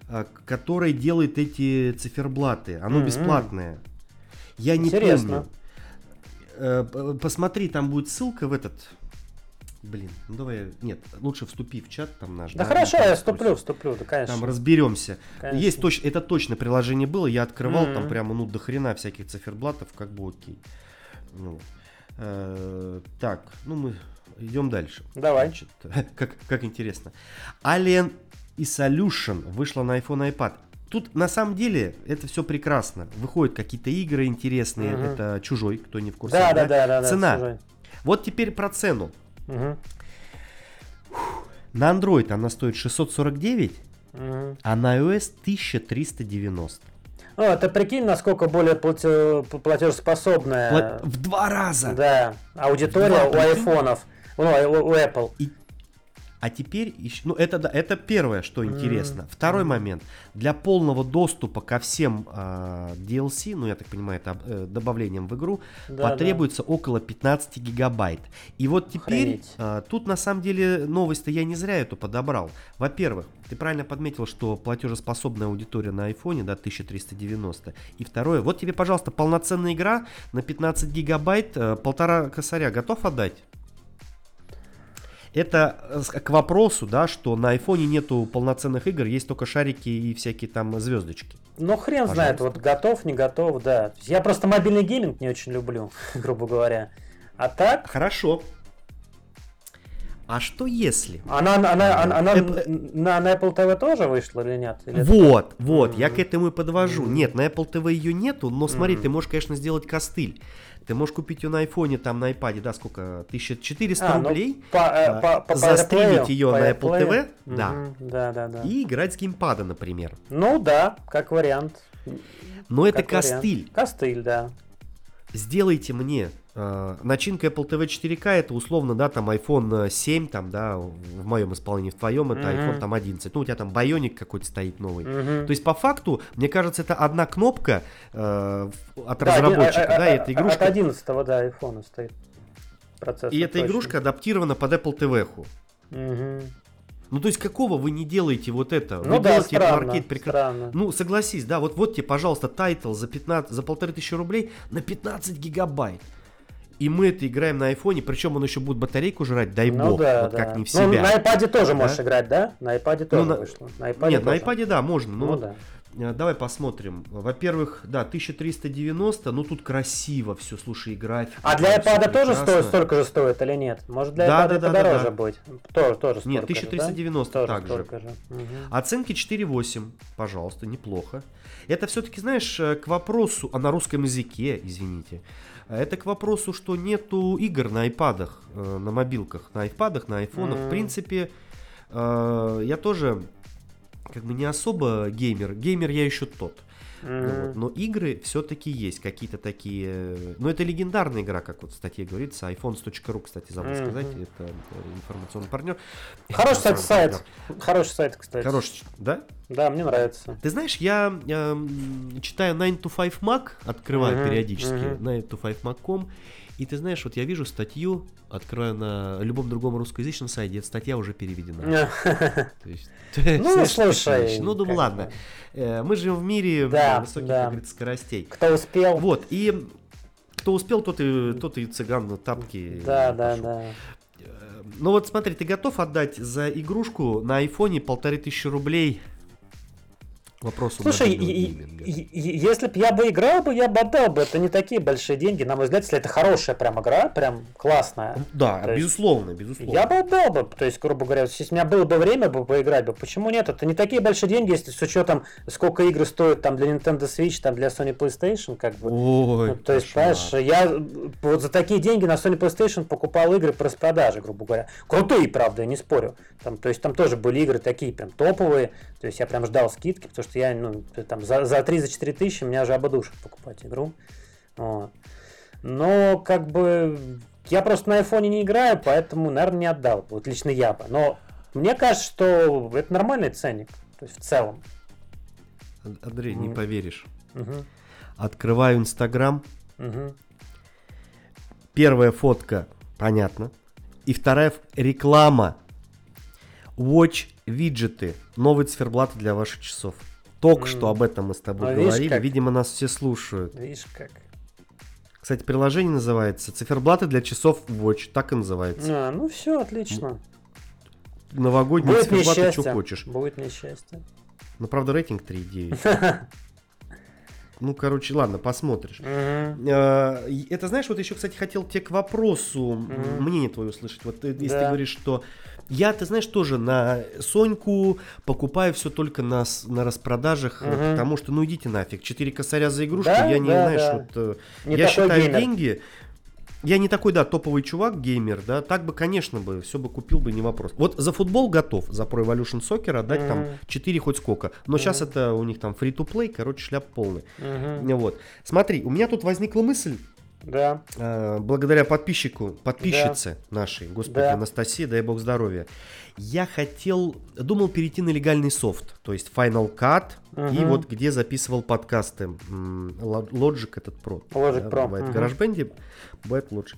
Speaker 1: угу. которое делает эти циферблаты. Оно угу. бесплатное. Я не Интересно. помню. Э, посмотри, там будет ссылка в этот. Блин, ну давай, нет, лучше вступи в чат там наш.
Speaker 2: Да, да хорошо, я вступлю, вступлю, да, конечно.
Speaker 1: Там разберемся. Конечно. Есть точно, это точно приложение было, я открывал, mm-hmm. там прямо, ну, до хрена всяких циферблатов, как бы окей. Ну, э, так, ну мы идем дальше.
Speaker 2: Давай. Значит,
Speaker 1: как, как интересно. Alien Isolation вышла на iPhone и iPad. Тут на самом деле это все прекрасно. Выходят какие-то игры интересные. Угу. Это чужой, кто не в курсе.
Speaker 2: Да, да, да, да.
Speaker 1: Цена.
Speaker 2: Да,
Speaker 1: вот теперь про цену. Угу. На Android она стоит 649, угу. а на iOS 1390.
Speaker 2: Ну, это прикинь, насколько более платежеспособная.
Speaker 1: В два раза.
Speaker 2: Да, аудитория у айфонов, ну, у Apple.
Speaker 1: И а теперь, ну это, да, это первое, что интересно. Mm-hmm. Второй момент. Для полного доступа ко всем э, DLC, ну я так понимаю, это э, добавлением в игру, да, потребуется да. около 15 гигабайт. И вот теперь, э, тут на самом деле новость-то я не зря эту подобрал. Во-первых, ты правильно подметил, что платежеспособная аудитория на айфоне, да, 1390. И второе, вот тебе, пожалуйста, полноценная игра на 15 гигабайт, э, полтора косаря готов отдать? Это э, к вопросу, да, что на айфоне нету полноценных игр, есть только шарики и всякие там звездочки.
Speaker 2: Ну, хрен Пожалуйста. знает, вот готов, не готов, да. Я просто мобильный гейминг не очень люблю, грубо говоря. А так...
Speaker 1: Хорошо. А что если?
Speaker 2: Она, она, она, она, она на, на Apple TV тоже вышла или нет? Или
Speaker 1: вот, это... вот, mm-hmm. я к этому и подвожу. Mm-hmm. Нет, на Apple TV ее нету, но смотри, mm-hmm. ты можешь, конечно, сделать костыль. Ты можешь купить ее на айфоне, там на iPad, да, сколько? 1400 а, ну, рублей. По, э, по, по, застримить ее по на Apple Play. TV. Угу, да.
Speaker 2: да, да, да.
Speaker 1: И играть с геймпада, например.
Speaker 2: Ну да, как вариант.
Speaker 1: Но это костыль.
Speaker 2: Вариант. Костыль, да.
Speaker 1: Сделайте мне начинка Apple TV 4K это условно, да, там iPhone 7, там, да, в моем исполнении, в твоем это mm-hmm. iPhone там 11. Ну, у тебя там Bionic какой-то стоит новый. Mm-hmm. То есть, по факту, мне кажется, это одна кнопка э, от да, разработчика, один, да, а, и эта игрушка...
Speaker 2: От 11 да, iPhone стоит
Speaker 1: процессор. И эта точно. игрушка адаптирована под Apple TV.
Speaker 2: Mm-hmm.
Speaker 1: Ну, то есть, какого вы не делаете вот это?
Speaker 2: Ну,
Speaker 1: вы
Speaker 2: да,
Speaker 1: делаете
Speaker 2: странно, аркейд прекра...
Speaker 1: Ну, согласись, да, вот вот тебе, пожалуйста, title за 15, за полторы тысячи рублей на 15 гигабайт. И мы это играем на айфоне, причем он еще будет батарейку жрать, дай ну, бог, да, вот да. как не в себя. Ну,
Speaker 2: на iPad тоже да? можешь играть, да? На iPad ну, тоже ну, вышло.
Speaker 1: На iPad Нет, тоже. на iPad да, можно. Ну, ну да. Э, давай посмотрим. Во-первых, да, 1390, ну тут красиво все, слушай, и графика.
Speaker 2: А для iPad тоже стоит, столько же стоит или нет? Может для да, iPad да, да, подороже да, да. будет? Тоже, тоже
Speaker 1: Нет, 1390 же, да? также. Же. Угу. Оценки 4.8, пожалуйста, неплохо. Это все-таки, знаешь, э, к вопросу, а на русском языке, извините, это к вопросу, что нету игр на айпадах, э, на мобилках, на айпадах, на айфонах. Mm-hmm. В принципе, э, я тоже как бы не особо геймер. Геймер я еще тот. Mm-hmm. Вот. Но игры все-таки есть какие-то такие. Но это легендарная игра, как вот в статье говорится. iPhones.ru, кстати, забыл mm-hmm. сказать. Это информационный партнер.
Speaker 2: Хороший сайт, сайт. Хороший сайт, кстати.
Speaker 1: Хороший, да?
Speaker 2: Да, мне нравится.
Speaker 1: Ты знаешь, я, я читаю 9 to 5 Mac, открываю mm-hmm. периодически, mm-hmm. 9 to 5 Mac.com. И ты знаешь, вот я вижу статью, открою на любом другом русскоязычном сайте, эта статья уже переведена.
Speaker 2: Ну, слушай.
Speaker 1: Ну, думаю, ладно. Э, мы живем в мире высоких, как говорится, скоростей.
Speaker 2: Кто успел.
Speaker 1: Вот, и кто успел, тот и, тот и цыган на тапки.
Speaker 2: Да, да, да.
Speaker 1: Э, ну вот смотри, ты готов отдать за игрушку на айфоне полторы тысячи рублей Вопрос
Speaker 2: Слушай, если бы я бы играл бы, я бы отдал бы. Это не такие большие деньги, на мой взгляд, если это хорошая прям игра, прям классная.
Speaker 1: Да, То безусловно, есть, безусловно.
Speaker 2: Я бы отдал бы. То есть, грубо говоря, если у меня было бы время бы поиграть бы, почему нет? Это не такие большие деньги, если с учетом, сколько игр стоит там для Nintendo Switch, там для Sony PlayStation, как бы.
Speaker 1: Ой,
Speaker 2: ну, то есть, понимаешь, я вот за такие деньги на Sony PlayStation покупал игры по распродаже, грубо говоря. Крутые, правда, я не спорю. Там, то есть там тоже были игры такие прям топовые. То есть я прям ждал скидки, потому что я, ну, там, за, за 3-4 тысячи меня жаба душит покупать игру. Вот. Но, как бы, я просто на айфоне не играю, поэтому, наверное, не отдал. Вот лично я бы. Но мне кажется, что это нормальный ценник. То есть в целом.
Speaker 1: Андрей, mm. не поверишь. Угу. Открываю Инстаграм.
Speaker 2: Угу.
Speaker 1: Первая фотка, понятно. И вторая реклама. Watch виджеты, новые циферблаты для ваших часов. Только mm. что об этом мы с тобой а говорили. Видишь, Видимо, нас все слушают.
Speaker 2: Видишь как.
Speaker 1: Кстати, приложение называется циферблаты для часов Watch. Так и называется.
Speaker 2: А, ну все, отлично.
Speaker 1: Новогодние Будет циферблаты, что хочешь.
Speaker 2: Будет несчастье.
Speaker 1: Ну, правда, рейтинг 3,9. Ну, короче, ладно, посмотришь.
Speaker 2: Uh-huh.
Speaker 1: Это, знаешь, вот еще, кстати, хотел тебе к вопросу uh-huh. мнение твое услышать. Вот если да. ты говоришь, что я, ты знаешь, тоже на Соньку покупаю все только на, на распродажах, угу. потому что, ну идите нафиг, 4 косаря за игрушку, да, я не, да, знаешь, да. вот, э, не я считаю геймер. деньги, я не такой, да, топовый чувак, геймер, да, так бы, конечно бы, все бы купил бы, не вопрос. Вот за футбол готов, за Pro Evolution Soccer отдать mm-hmm. там 4 хоть сколько. Но mm-hmm. сейчас это у них там free-to-play, короче, шляп полный. Mm-hmm. Вот. Смотри, у меня тут возникла мысль,
Speaker 2: да.
Speaker 1: Э, благодаря подписчику, подписчице да. нашей, господи, да. Анастасии, дай бог здоровья. Я хотел, думал перейти на легальный софт, то есть Final Cut угу. и вот где записывал подкасты. Logic этот Pro.
Speaker 2: Logic да, Pro.
Speaker 1: Бывает угу. в GarageBand, бывает Logic.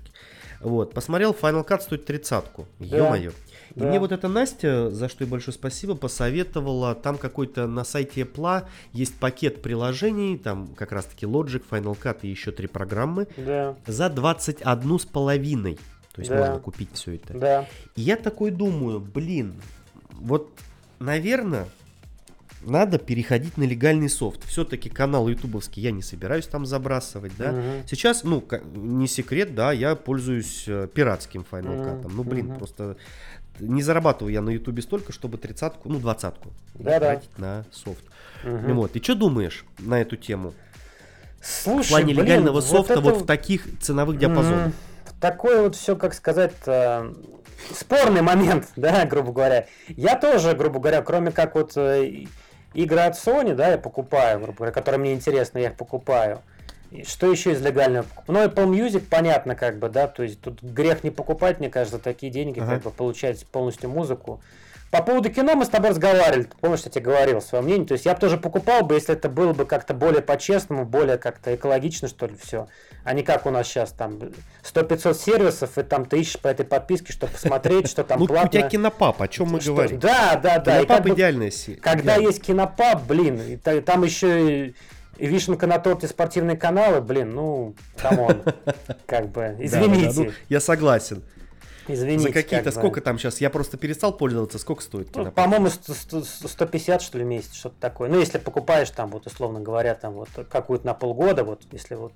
Speaker 1: Вот, посмотрел, Final Cut стоит тридцатку. Да. Ё-моё. И да. мне вот эта Настя, за что ей большое спасибо, посоветовала, там какой-то на сайте Apple есть пакет приложений, там как раз-таки Logic, Final Cut и еще три программы,
Speaker 2: да.
Speaker 1: за 21 с половиной. То есть да. можно купить все это.
Speaker 2: Да.
Speaker 1: И я такой думаю, блин, вот, наверное, надо переходить на легальный софт. Все-таки канал ютубовский я не собираюсь там забрасывать, да. Угу. Сейчас, ну, не секрет, да, я пользуюсь э, пиратским Final Cut. Ну, блин, угу. просто не зарабатываю я на ютубе столько, чтобы тридцатку, ну, двадцатку
Speaker 2: да, тратить
Speaker 1: да. на софт. Угу. Вот. И что думаешь на эту тему?
Speaker 2: Слушай,
Speaker 1: в плане блин, легального вот софта это... вот в таких ценовых диапазонах.
Speaker 2: Такой вот все, как сказать, спорный момент, да, грубо говоря. Я тоже, грубо говоря, кроме как вот э, игры от Sony, да, я покупаю, грубо говоря, которые мне интересны, я их покупаю. Что еще из легального? Ну, Apple Music, понятно, как бы, да, то есть тут грех не покупать, мне кажется, такие деньги, ага. как бы получать полностью музыку. По поводу кино мы с тобой разговаривали, помнишь, я тебе говорил свое мнение, то есть я бы тоже покупал бы, если это было бы как-то более по-честному, более как-то экологично, что ли, все, а не как у нас сейчас там 100-500 сервисов, и там ты ищешь по этой подписке, чтобы посмотреть, что там платно.
Speaker 1: у тебя Кинопаб, о чем мы говорим?
Speaker 2: Да, да, да.
Speaker 1: Кинопаб идеальная
Speaker 2: Когда есть Кинопаб, блин, там еще и вишенка на торте спортивные каналы, блин, ну, come on, как бы, извините. Да, да, ну,
Speaker 1: я согласен.
Speaker 2: Извините.
Speaker 1: За какие-то, как сколько бы. там сейчас, я просто перестал пользоваться, сколько стоит?
Speaker 2: Ну, по-моему, 150, что ли, в месяц, что-то такое. Ну, если покупаешь там, вот, условно говоря, там, вот, какую-то на полгода, вот, если вот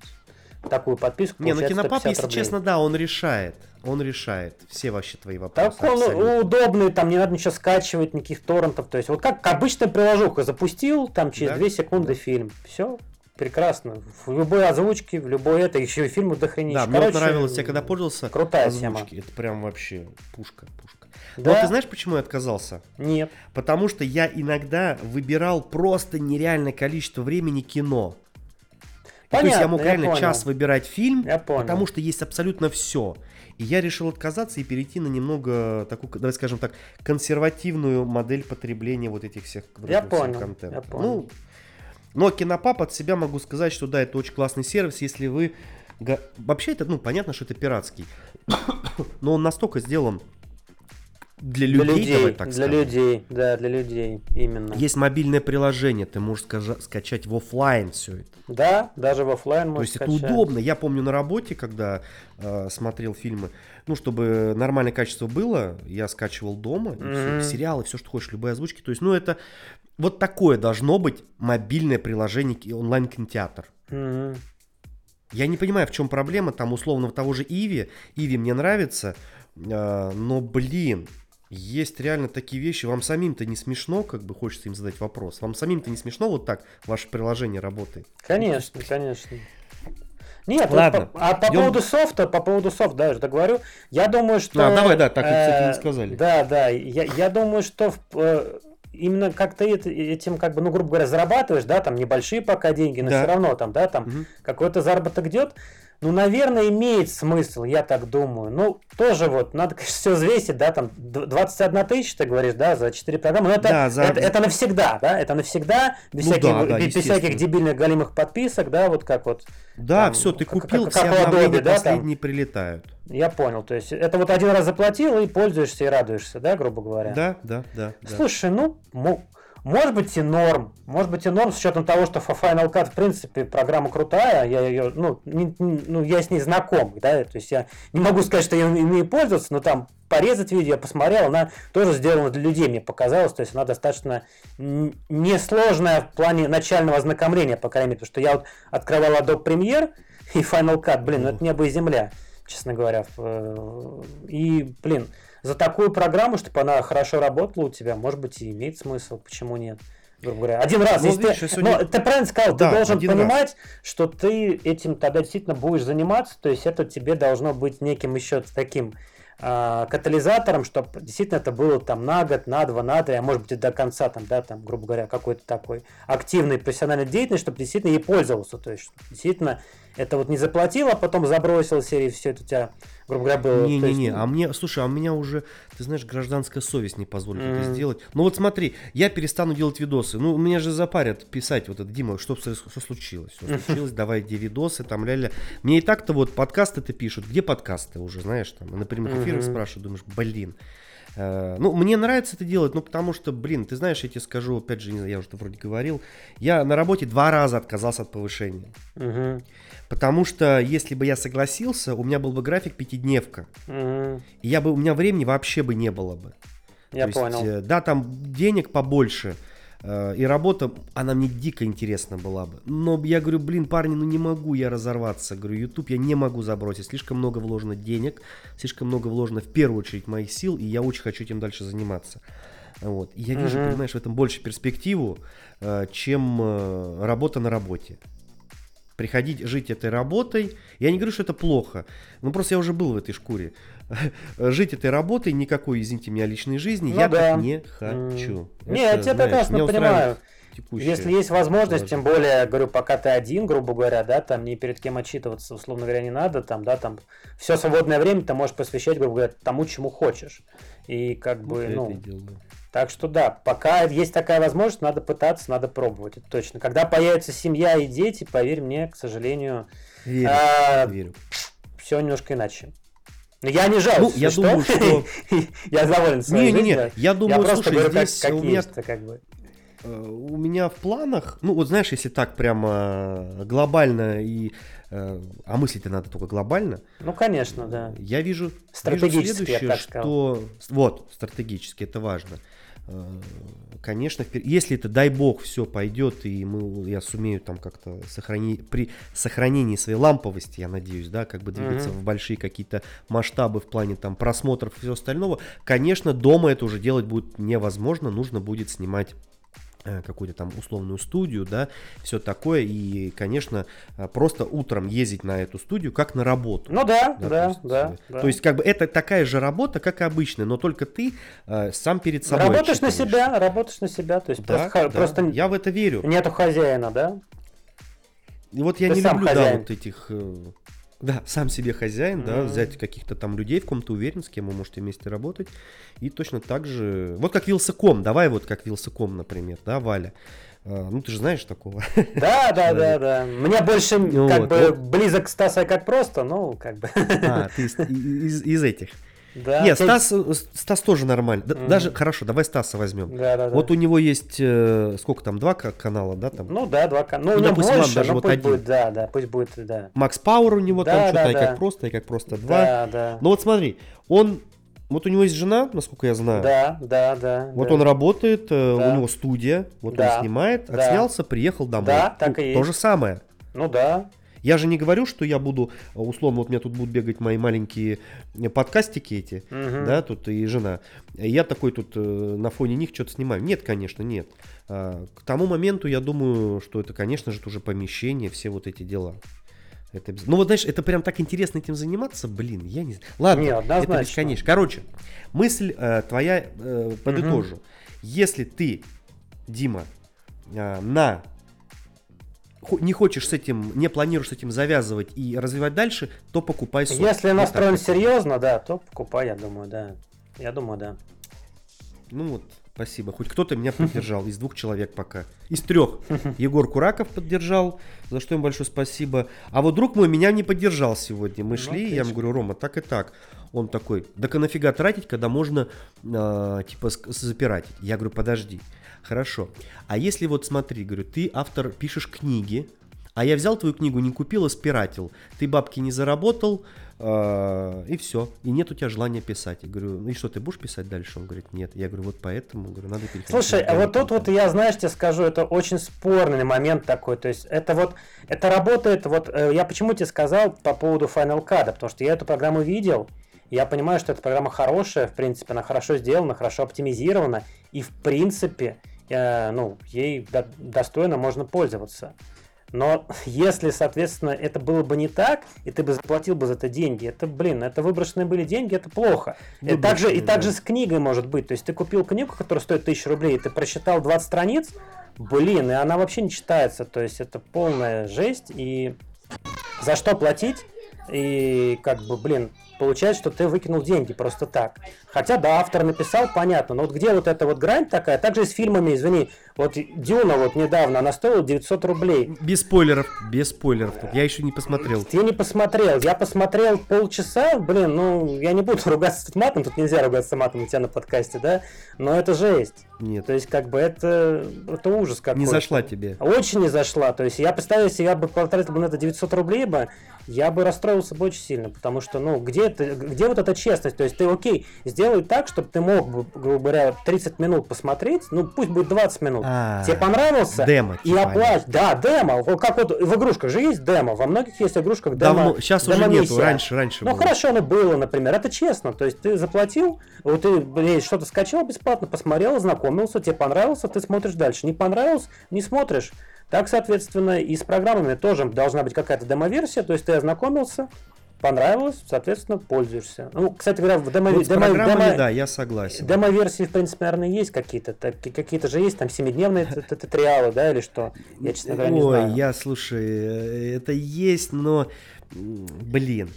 Speaker 2: такую подписку.
Speaker 1: Не, ну Кинопап, если рублей. честно, да, он решает. Он решает все вообще твои вопросы.
Speaker 2: Так он абсолютно. удобный, там не надо ничего скачивать, никаких торрентов. То есть, вот как обычная приложуха запустил, там через да? 2 секунды да. фильм. Все, прекрасно. В любой озвучке, в любой это, еще и фильмы дохренища.
Speaker 1: Да, мне вот нравилось, я когда пользовался
Speaker 2: крутая озвучки,
Speaker 1: тема. это прям вообще пушка, пушка. Да? Но ты знаешь, почему я отказался?
Speaker 2: Нет.
Speaker 1: Потому что я иногда выбирал просто нереальное количество времени кино. Понятно, то есть я мог реально понял. час выбирать фильм,
Speaker 2: я понял.
Speaker 1: потому что есть абсолютно все. И я решил отказаться и перейти на немного такую, давай скажем так, консервативную модель потребления вот этих всех
Speaker 2: я понял, контента. Я понял.
Speaker 1: Ну, но Кинопап от себя могу сказать, что да, это очень классный сервис, если вы... Вообще это, ну, понятно, что это пиратский. Но он настолько сделан для людей, для людей, давай так
Speaker 2: для скажем. людей, да, для людей, именно.
Speaker 1: Есть мобильное приложение, ты можешь скажа- скачать в офлайн все это.
Speaker 2: Да, даже в офлайн
Speaker 1: То есть скачать. это удобно. Я помню на работе, когда э, смотрел фильмы, ну, чтобы нормальное качество было, я скачивал дома, mm-hmm. все, сериалы, все, что хочешь, любые озвучки. То есть, ну, это вот такое должно быть мобильное приложение онлайн-кинотеатр.
Speaker 2: Mm-hmm.
Speaker 1: Я не понимаю, в чем проблема, там, условно, того же Иви, Иви мне нравится, э, но, блин, есть реально такие вещи, вам самим-то не смешно, как бы хочется им задать вопрос. Вам самим-то не смешно вот так ваше приложение работает?
Speaker 2: Конечно, конечно. Нет, Ладно. По, а по идем... поводу софта, по поводу софта, да, я же говорю, я думаю, что...
Speaker 1: А, давай, да, так, э, кстати, не сказали.
Speaker 2: Да, да, я, я думаю, что в, э, именно как ты этим, как бы, ну, грубо говоря, зарабатываешь, да, там небольшие пока деньги, но да. все равно там, да, там угу. какой-то заработок идет, ну, наверное, имеет смысл, я так думаю. Ну, тоже вот, надо, конечно, все взвесить, да, там 21 тысяча, ты говоришь, да, за 4 программы. Но это, да, за... это, это навсегда, да, это навсегда, без, ну, всяких, да, да, без всяких дебильных галимых подписок, да, вот как вот.
Speaker 1: Да, там, все, ты купил, как, все как обновления да, последние там. прилетают.
Speaker 2: Я понял, то есть это вот один раз заплатил и пользуешься и радуешься, да, грубо говоря.
Speaker 1: Да, да, да.
Speaker 2: Слушай, ну, может быть и норм. Может быть и норм с учетом того, что Final Cut в принципе программа крутая. Я ее, ну, не, ну, я с ней знаком, да, то есть я не могу сказать, что я умею пользоваться, но там порезать видео я посмотрел, она тоже сделана для людей, мне показалось, то есть она достаточно несложная в плане начального ознакомления, по крайней мере, потому что я вот открывал Adobe Premiere и Final Cut, блин, ну это небо и земля, честно говоря. Э, и, блин, за такую программу, чтобы она хорошо работала у тебя, может быть, и имеет смысл, почему нет. грубо говоря. Один раз. Ну, видишь, ты, сегодня... Но ты правильно сказал, да, ты должен понимать, раз. что ты этим тогда действительно будешь заниматься, то есть это тебе должно быть неким еще таким э, катализатором, чтобы действительно это было там на год, на два, на три, а может быть и до конца, там, да, там, грубо говоря, какой-то такой активной профессиональной деятельности, чтобы действительно ей пользовался, то есть действительно это вот не заплатил, а потом забросил серии, все это у тебя, грубо говоря, было.
Speaker 1: Не-не-не, есть... а мне, слушай, а у меня уже, ты знаешь, гражданская совесть не позволит mm-hmm. это сделать. Ну вот смотри, я перестану делать видосы. Ну, меня же запарят писать вот это, Дима, что, что случилось? Что случилось? Давай, где видосы, там, ля-ля. Мне и так-то вот подкасты ты пишут. Где подкасты уже, знаешь, там, на прямых эфирах спрашивают, думаешь, блин. Э, ну, мне нравится это делать, ну, потому что, блин, ты знаешь, я тебе скажу, опять же, я уже вроде говорил, я на работе два раза отказался от повышения. Угу. Потому что если бы я согласился, у меня был бы график пятидневка. Угу. И я бы, у меня времени вообще бы не было бы.
Speaker 2: Я То понял.
Speaker 1: Есть, да, там денег побольше, э, и работа, она мне дико интересна была бы. Но я говорю, блин, парни, ну не могу я разорваться. Говорю, YouTube я не могу забросить. Слишком много вложено денег, слишком много вложено в первую очередь моих сил, и я очень хочу этим дальше заниматься. Вот. И я вижу, uh понимаешь, в этом больше перспективу, э, чем э, работа на работе приходить жить этой работой. Я не говорю, что это плохо. Ну, просто я уже был в этой шкуре. жить этой работой, никакой, извините меня, личной жизни, ну, я да. так не хочу.
Speaker 2: Mm. Не, я тебя прекрасно понимаю. Если есть возможность, тем более, говорю, пока ты один, грубо говоря, да, там ни перед кем отчитываться, условно говоря, не надо, там, да, там, все свободное время ты можешь посвящать, грубо говоря, тому, чему хочешь. И как бы, вот ну, так что да, пока есть такая возможность, надо пытаться, надо пробовать, это точно. Когда появится семья и дети, поверь мне, к сожалению, верю, а, верю. все немножко иначе. Но я не жалуюсь.
Speaker 1: Ну, я что? думаю, что...
Speaker 2: я доволен своей
Speaker 1: Не, не, не, я думаю,
Speaker 2: я слушай, говорю,
Speaker 1: здесь
Speaker 2: как, как у меня... как бы.
Speaker 1: Э, у меня в планах, ну вот знаешь, если так прямо глобально и э, а мыслить-то надо только глобально.
Speaker 2: Ну конечно, да.
Speaker 1: Я вижу, вижу следующее, что вот стратегически это важно. Конечно, если это, дай бог, все пойдет, и мы, я сумею там как-то сохранить, при сохранении своей ламповости, я надеюсь, да, как бы двигаться mm-hmm. в большие какие-то масштабы в плане там просмотров и всего остального, конечно, дома это уже делать будет невозможно, нужно будет снимать какую-то там условную студию, да, все такое, и, конечно, э, просто утром ездить на эту студию как на работу.
Speaker 2: Ну да, да, да, то есть, да,
Speaker 1: да. То есть, как бы это такая же работа, как и обычная, но только ты э, сам перед собой
Speaker 2: Работаешь на себя, работаешь на себя, то есть
Speaker 1: да, просто, да, просто я в это верю.
Speaker 2: Нету хозяина, да?
Speaker 1: И вот я ты не люблю, хозяин. да, вот этих... Да, сам себе хозяин, mm-hmm. да, взять каких-то там людей, в ком то уверен, с кем вы можете вместе работать. И точно так же, вот как Вилсаком, давай вот как Вилсаком, например, да, Валя. А, ну, ты же знаешь такого.
Speaker 2: Да, да, да, да. Мне больше как бы близок Стаса как просто, ну, как бы.
Speaker 1: А, ты из этих. Да. Нет, Стас, э, Стас тоже нормально. Mm. Даже хорошо, давай Стаса возьмем. Да, да, вот да. у него есть э, сколько там, два канала, да? Там?
Speaker 2: Ну да, два канала. Ну, ну допустим, больше, даже вот один. Будет, да, да, пусть будет, да.
Speaker 1: Макс Пауэр у него да, там что-то, да, и как просто, и как просто два. Да, да. Ну вот смотри, он вот у него есть жена, насколько я знаю.
Speaker 2: Да, да, да.
Speaker 1: Вот
Speaker 2: да.
Speaker 1: он работает, э, да. у него студия, вот да. он снимает, да. отснялся, приехал домой.
Speaker 2: Да, так
Speaker 1: ну,
Speaker 2: и
Speaker 1: есть. То же самое.
Speaker 2: Ну да.
Speaker 1: Я же не говорю, что я буду, э, условно, вот у меня тут будут бегать мои маленькие э, подкастики эти, угу. да, тут и жена. Я такой тут э, на фоне них что-то снимаю. Нет, конечно, нет. А, к тому моменту я думаю, что это, конечно же, уже помещение, все вот эти дела. Это без... Ну вот знаешь, это прям так интересно этим заниматься, блин, я не знаю. Ладно, не, это бесконечно. Короче, мысль э, твоя э, подытожу. Угу. Если ты, Дима, э, на не хочешь с этим, не планируешь с этим завязывать и развивать дальше, то покупай
Speaker 2: софт. Если настроен серьезно, да, то покупай, я думаю, да. Я думаю, да.
Speaker 1: Ну вот, спасибо. Хоть кто-то меня поддержал из двух человек пока. Из трех. Егор Кураков поддержал, за что им большое спасибо. А вот друг мой меня не поддержал сегодня. Мы ну, шли, я ему говорю, Рома, так и так. Он такой, да нафига тратить, когда можно, э, типа, запирать. Я говорю, подожди. Хорошо. А если вот смотри, говорю, ты автор, пишешь книги, а я взял твою книгу, не купил, а спиратил. Ты бабки не заработал, э, и все. И нет у тебя желания писать. Я говорю, ну и что, ты будешь писать дальше? Он говорит, нет. Я говорю, вот поэтому, говорю, надо переходить.
Speaker 2: Слушай, а вот тут вот я, знаешь, тебе скажу, это очень спорный момент такой. То есть это вот, это работает, вот э, я почему тебе сказал по поводу Final Cut, потому что я эту программу видел, я понимаю, что эта программа хорошая, в принципе, она хорошо сделана, хорошо оптимизирована, и в принципе э, ну, ей до, достойно можно пользоваться. Но если, соответственно, это было бы не так, и ты бы заплатил бы за это деньги, это, блин, это выброшенные были деньги, это плохо. И также, и также с книгой может быть. То есть ты купил книгу, которая стоит 1000 рублей, и ты прочитал 20 страниц, блин, и она вообще не читается. То есть это полная жесть, и за что платить? И как бы, блин, получается, что ты выкинул деньги просто так. Хотя, да, автор написал, понятно, но вот где вот эта вот грань такая, также с фильмами, извини, вот Дюна вот недавно, она стоила 900 рублей.
Speaker 1: Без спойлеров, без спойлеров, я еще не посмотрел.
Speaker 2: Я не посмотрел, я посмотрел полчаса, блин, ну, я не буду ругаться матом, тут нельзя ругаться матом у тебя на подкасте, да, но это жесть.
Speaker 1: Нет.
Speaker 2: То есть, как бы, это, это ужас какой-то.
Speaker 1: Не зашла тебе.
Speaker 2: Очень не зашла, то есть, я представляю, если я бы потратил бы на это 900 рублей бы, я бы расстроился бы очень сильно, потому что, ну, где, это, где вот эта честность? То есть ты, окей, сделай так, чтобы ты мог, грубо говоря, 30 минут посмотреть, ну, пусть будет 20 минут. А, Тебе понравился?
Speaker 1: Демо.
Speaker 2: И типа, оплачь. Да, демо. Как вот в игрушках же есть демо. Во многих есть игрушках демо.
Speaker 1: Давно, сейчас демо уже нету, раньше, раньше
Speaker 2: Ну, было. хорошо, оно было, например. Это честно. То есть ты заплатил, вот ты блин, что-то скачал бесплатно, посмотрел, ознакомился, тебе понравился, ты смотришь дальше. Не понравилось, не смотришь. Так, соответственно, и с программами тоже должна быть какая-то демо-версия, то есть ты ознакомился, понравилось, соответственно, пользуешься. Ну, кстати говоря, в демо...
Speaker 1: Вот демо, демо да, я согласен.
Speaker 2: Демо-версии, в принципе, наверное, есть какие-то. Какие-то же есть, там, семидневные туториалы, да, или что?
Speaker 1: Я, честно говоря, не знаю. Ой, я, слушай, это есть, но, блин,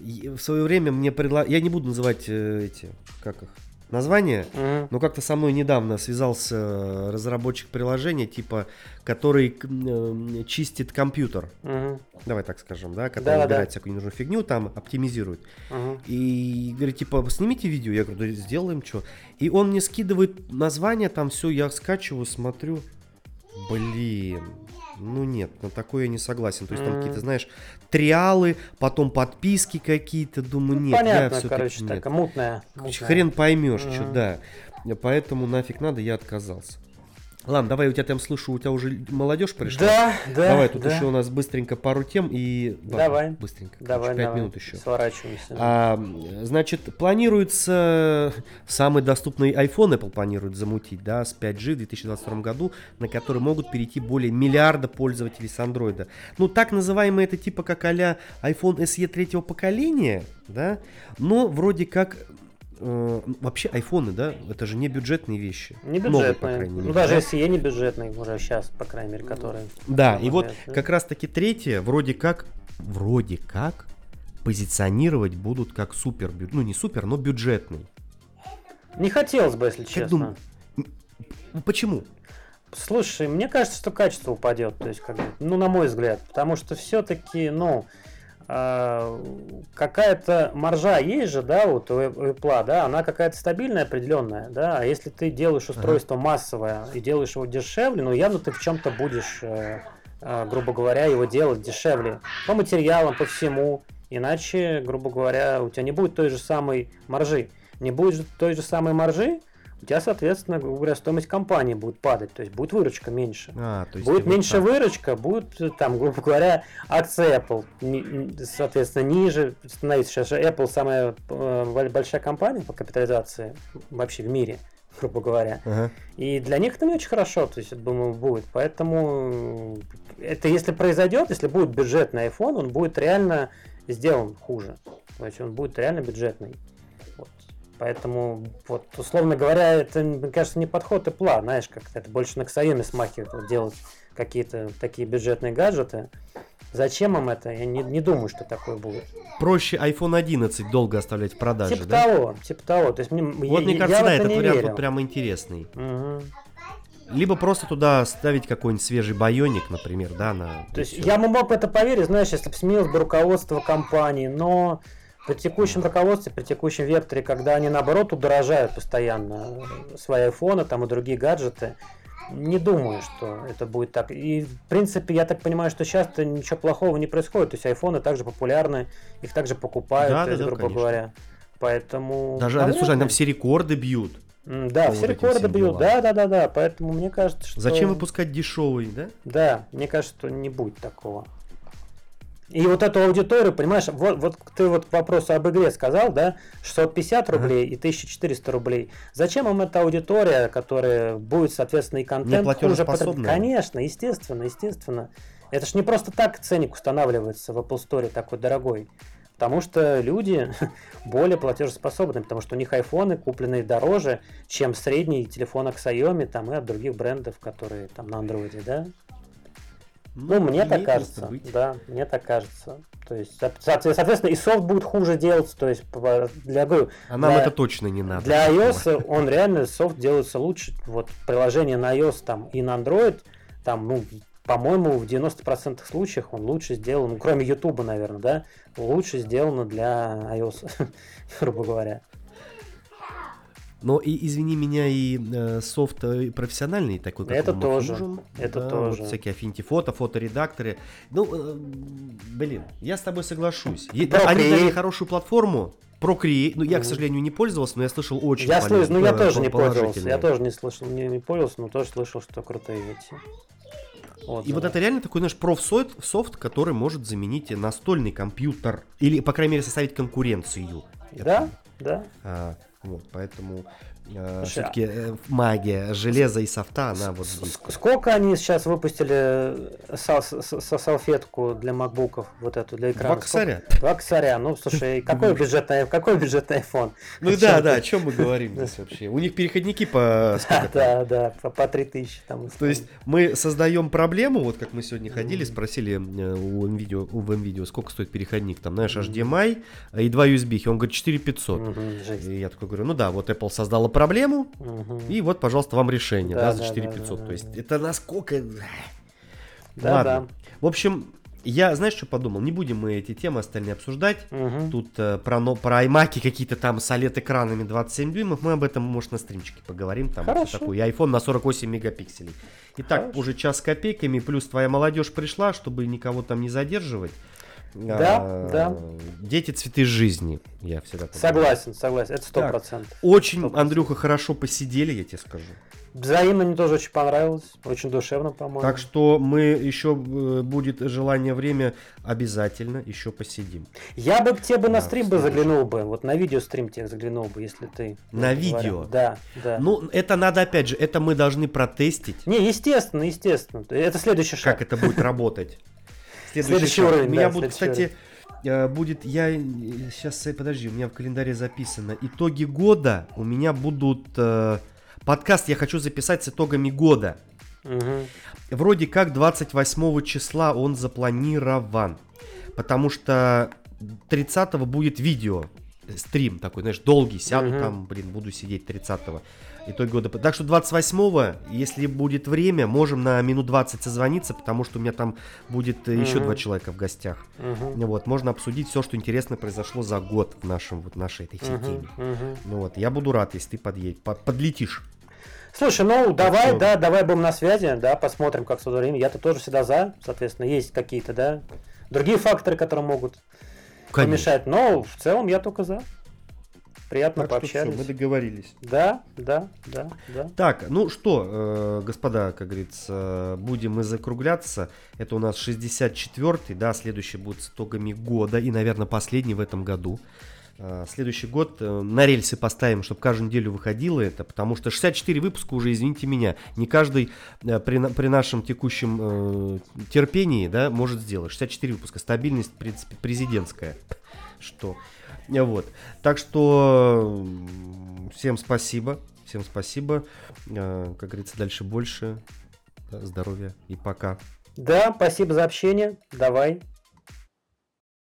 Speaker 1: в свое время мне предлагали... Я не буду называть э, эти, как их, название, mm-hmm. но как-то со мной недавно связался разработчик приложения, типа, который э, чистит компьютер. Mm-hmm. Давай так скажем, да, который да, убирает да. всякую ненужную фигню, там оптимизирует. Mm-hmm. И говорит, типа, снимите видео. Я говорю, да сделаем что. И он мне скидывает название, там все, я скачиваю, смотрю. Блин, ну нет, на такое я не согласен. То есть там какие-то, знаешь, триалы, потом подписки какие-то. Думаю, нет,
Speaker 2: Понятно, я короче, нет. такая мутная, мутная.
Speaker 1: Хрен поймешь, mm-hmm. что да. Поэтому нафиг надо, я отказался. Ладно, давай, у тебя там слышу, у тебя уже молодежь пришла.
Speaker 2: Да, да.
Speaker 1: Давай, тут
Speaker 2: да.
Speaker 1: еще у нас быстренько пару тем и...
Speaker 2: Давай.
Speaker 1: Быстренько.
Speaker 2: Давай,
Speaker 1: Пять
Speaker 2: давай.
Speaker 1: минут еще.
Speaker 2: Сворачиваемся.
Speaker 1: А, значит, планируется самый доступный iPhone Apple планирует замутить, да, с 5G в 2022 году, на который могут перейти более миллиарда пользователей с Android. Ну, так называемые это типа как а iPhone SE третьего поколения, да, но вроде как э, вообще айфоны, да, это же не бюджетные вещи.
Speaker 2: Не бюджетные. Новые, по крайней мере. Ну, даже да? если не бюджетный, уже сейчас, по крайней мере, которые...
Speaker 1: Да, и вот да? как раз-таки третье, вроде как, вроде как, позиционировать будут как супер, ну не супер, но бюджетный.
Speaker 2: Не хотелось бы, если как честно.
Speaker 1: Дум... Почему?
Speaker 2: Слушай, мне кажется, что качество упадет, то есть, как бы, ну, на мой взгляд, потому что все-таки, ну, какая-то маржа есть же, да, вот у Apple, да, она какая-то стабильная, определенная, да, а если ты делаешь устройство ага. массовое и делаешь его дешевле, ну, явно ты в чем-то будешь, э, э, грубо говоря, его делать дешевле по материалам, по всему, иначе, грубо говоря, у тебя не будет той же самой маржи. Не будет той же самой маржи, у тебя, соответственно, грубо говоря, стоимость компании будет падать, то есть будет выручка меньше. А, то есть будет меньше так. выручка, будет, там, грубо говоря, акции Apple, соответственно, ниже становится. Сейчас же Apple самая э, большая компания по капитализации вообще в мире, грубо говоря. Ага. И для них это не очень хорошо, то есть, я думаю, будет. Поэтому это если произойдет, если будет бюджетный iPhone, он будет реально сделан хуже. То есть он будет реально бюджетный. Поэтому, вот, условно говоря, это, мне кажется, не подход и план, знаешь, как это больше на Xiaomi смахивает, вот, делать какие-то такие бюджетные гаджеты. Зачем им это? Я не, не думаю, что такое будет.
Speaker 1: Проще iPhone 11 долго оставлять в продаже,
Speaker 2: типа
Speaker 1: да?
Speaker 2: того, типа того. То есть мне,
Speaker 1: вот я, мне кажется, да, этот вариант вот прямо интересный.
Speaker 2: Угу.
Speaker 1: Либо просто туда ставить какой-нибудь свежий байоник, например, да, на...
Speaker 2: То есть я мог бы это поверить, знаешь, если бы сменилось бы руководство компании, но при текущем руководстве, при текущем векторе, когда они наоборот удорожают постоянно свои айфоны там и другие гаджеты, не думаю, что это будет так. И, в принципе, я так понимаю, что сейчас-то ничего плохого не происходит. То есть айфоны также популярны, их также покупают, да, да, грубо конечно. говоря. Поэтому...
Speaker 1: Даже, наверное, слушай, там все рекорды бьют.
Speaker 2: Да, все рекорды бьют, да, да, да, да. Поэтому мне кажется, что...
Speaker 1: Зачем выпускать дешевый, да?
Speaker 2: Да, мне кажется, что не будет такого. И вот эту аудиторию, понимаешь, вот, вот ты вот вопросу об игре сказал, да, 650 рублей и 1400 рублей. Зачем им эта аудитория, которая будет, соответственно, и контент
Speaker 1: хуже потребить?
Speaker 2: Конечно, естественно, естественно. Это ж не просто так ценник устанавливается в Apple Store такой дорогой. Потому что люди более платежеспособны, потому что у них айфоны купленные дороже, чем средний телефон от Xiaomi там, и от других брендов, которые там на Android, да? Ну, ну мне так кажется. Быть. Да, мне так кажется. То есть, соответственно, и софт будет хуже делаться. То есть, для,
Speaker 1: а нам для, это точно не надо.
Speaker 2: Для iOS он реально софт делается лучше. Вот приложение на iOS там и на Android, там, ну, по-моему, в 90% случаях он лучше сделан, ну, кроме YouTube, наверное, да, лучше сделано для iOS, грубо говоря.
Speaker 1: Но и извини меня, и э, софт э, профессиональный такой,
Speaker 2: как Это тоже. Нужен. Это
Speaker 1: да,
Speaker 2: тоже.
Speaker 1: Вот всякие Affinity фото, фоторедакторы. Ну, э, блин, я с тобой соглашусь. Procreate. Они дали хорошую платформу. Procreate, ну я, к сожалению, не пользовался, но я слышал очень
Speaker 2: Я слышал, ну я тоже не пользовался, я тоже не слышал, не, не пользовался, но тоже слышал, что крутые эти.
Speaker 1: Вот, и да. вот это реально такой наш профсофт, софт, который может заменить настольный компьютер. Или, по крайней мере, составить конкуренцию.
Speaker 2: Да, да. А,
Speaker 1: вот, поэтому э, все-таки э, магия железа и софта, она вот здесь.
Speaker 2: Сколько они сейчас выпустили э, со салфетку для макбуков, вот эту для экрана?
Speaker 1: Два косаря.
Speaker 2: Два косаря. Ну, слушай, какой бюджетный, какой бюджетный iPhone?
Speaker 1: Ну да, да, о чем мы говорим здесь вообще? У них переходники по
Speaker 2: Да, да, по 3000 там.
Speaker 1: То есть мы создаем проблему, вот как мы сегодня ходили, спросили у NVIDIA, у NVIDIA, сколько стоит переходник, там, знаешь, HDMI и два USB, он говорит 4500. И я такой говорю, ну да, вот Apple создала проблему, угу. и вот, пожалуйста, вам решение, да, да за 4500. Да, да, да, То есть это насколько... Да, Ладно. Да. В общем, я, знаешь, что подумал? Не будем мы эти темы остальные обсуждать. Угу. Тут э, про, но, про iMac какие-то там с OLED-экранами 27 дюймов. Мы об этом, может, на стримчике поговорим. Там Хорошо. такой. И iPhone на 48 мегапикселей. Итак, Хорошо. уже час с копейками. Плюс твоя молодежь пришла, чтобы никого там не задерживать.
Speaker 2: Да, а, да.
Speaker 1: Дети цветы жизни, я всегда
Speaker 2: Согласен, согласен, это сто процентов.
Speaker 1: Очень, 100%. Андрюха, хорошо посидели, я тебе скажу.
Speaker 2: Взаимно мне тоже очень понравилось, очень душевно, по-моему.
Speaker 1: Так что мы еще э, будет желание время обязательно еще посидим.
Speaker 2: Я бы к тебе бы на стрим бы заглянул бы, вот на видео стрим тебе заглянул бы, если ты.
Speaker 1: На видео.
Speaker 2: Да, да.
Speaker 1: Ну это надо опять же, это мы должны протестить.
Speaker 2: Не, естественно, естественно, это следующий шаг.
Speaker 1: Как это будет работать? Следующий, следующий уровень. У меня да, будет, кстати, уровень. Э, будет, я сейчас, э, подожди, у меня в календаре записано. Итоги года у меня будут, э, подкаст я хочу записать с итогами года. Угу. Вроде как 28 числа он запланирован. Потому что 30 будет видео, стрим такой, знаешь, долгий, сяду угу. там, блин, буду сидеть 30-го итоги года. Так что 28-го, если будет время, можем на минут 20 созвониться, потому что у меня там будет mm-hmm. еще два человека в гостях. Mm-hmm. Вот, можно обсудить все, что интересно произошло за год в нашем, вот, нашей этой всей mm-hmm. теме. Mm-hmm. Ну вот, я буду рад, если ты подъедешь, под, подлетишь.
Speaker 2: Слушай, ну давай, да, давай будем на связи, да, посмотрим, как все время. Я-то тоже всегда за, соответственно, есть какие-то, да, другие факторы, которые могут Конечно. помешать. Но в целом я только за. Приятно так пообщались. Что
Speaker 1: все, мы договорились.
Speaker 2: Да, да, да, да.
Speaker 1: Так, ну что, э, господа, как говорится, будем мы закругляться. Это у нас 64-й, да, следующий будет с итогами года и, наверное, последний в этом году. Э, следующий год э, на рельсы поставим, чтобы каждую неделю выходило это, потому что 64 выпуска уже, извините меня, не каждый при, при нашем текущем э, терпении, да, может сделать. 64 выпуска, стабильность, в принципе, президентская. Что? Вот. Так что всем спасибо. Всем спасибо. Э, как говорится, дальше больше. Здоровья и пока.
Speaker 2: Да, спасибо за общение. Давай.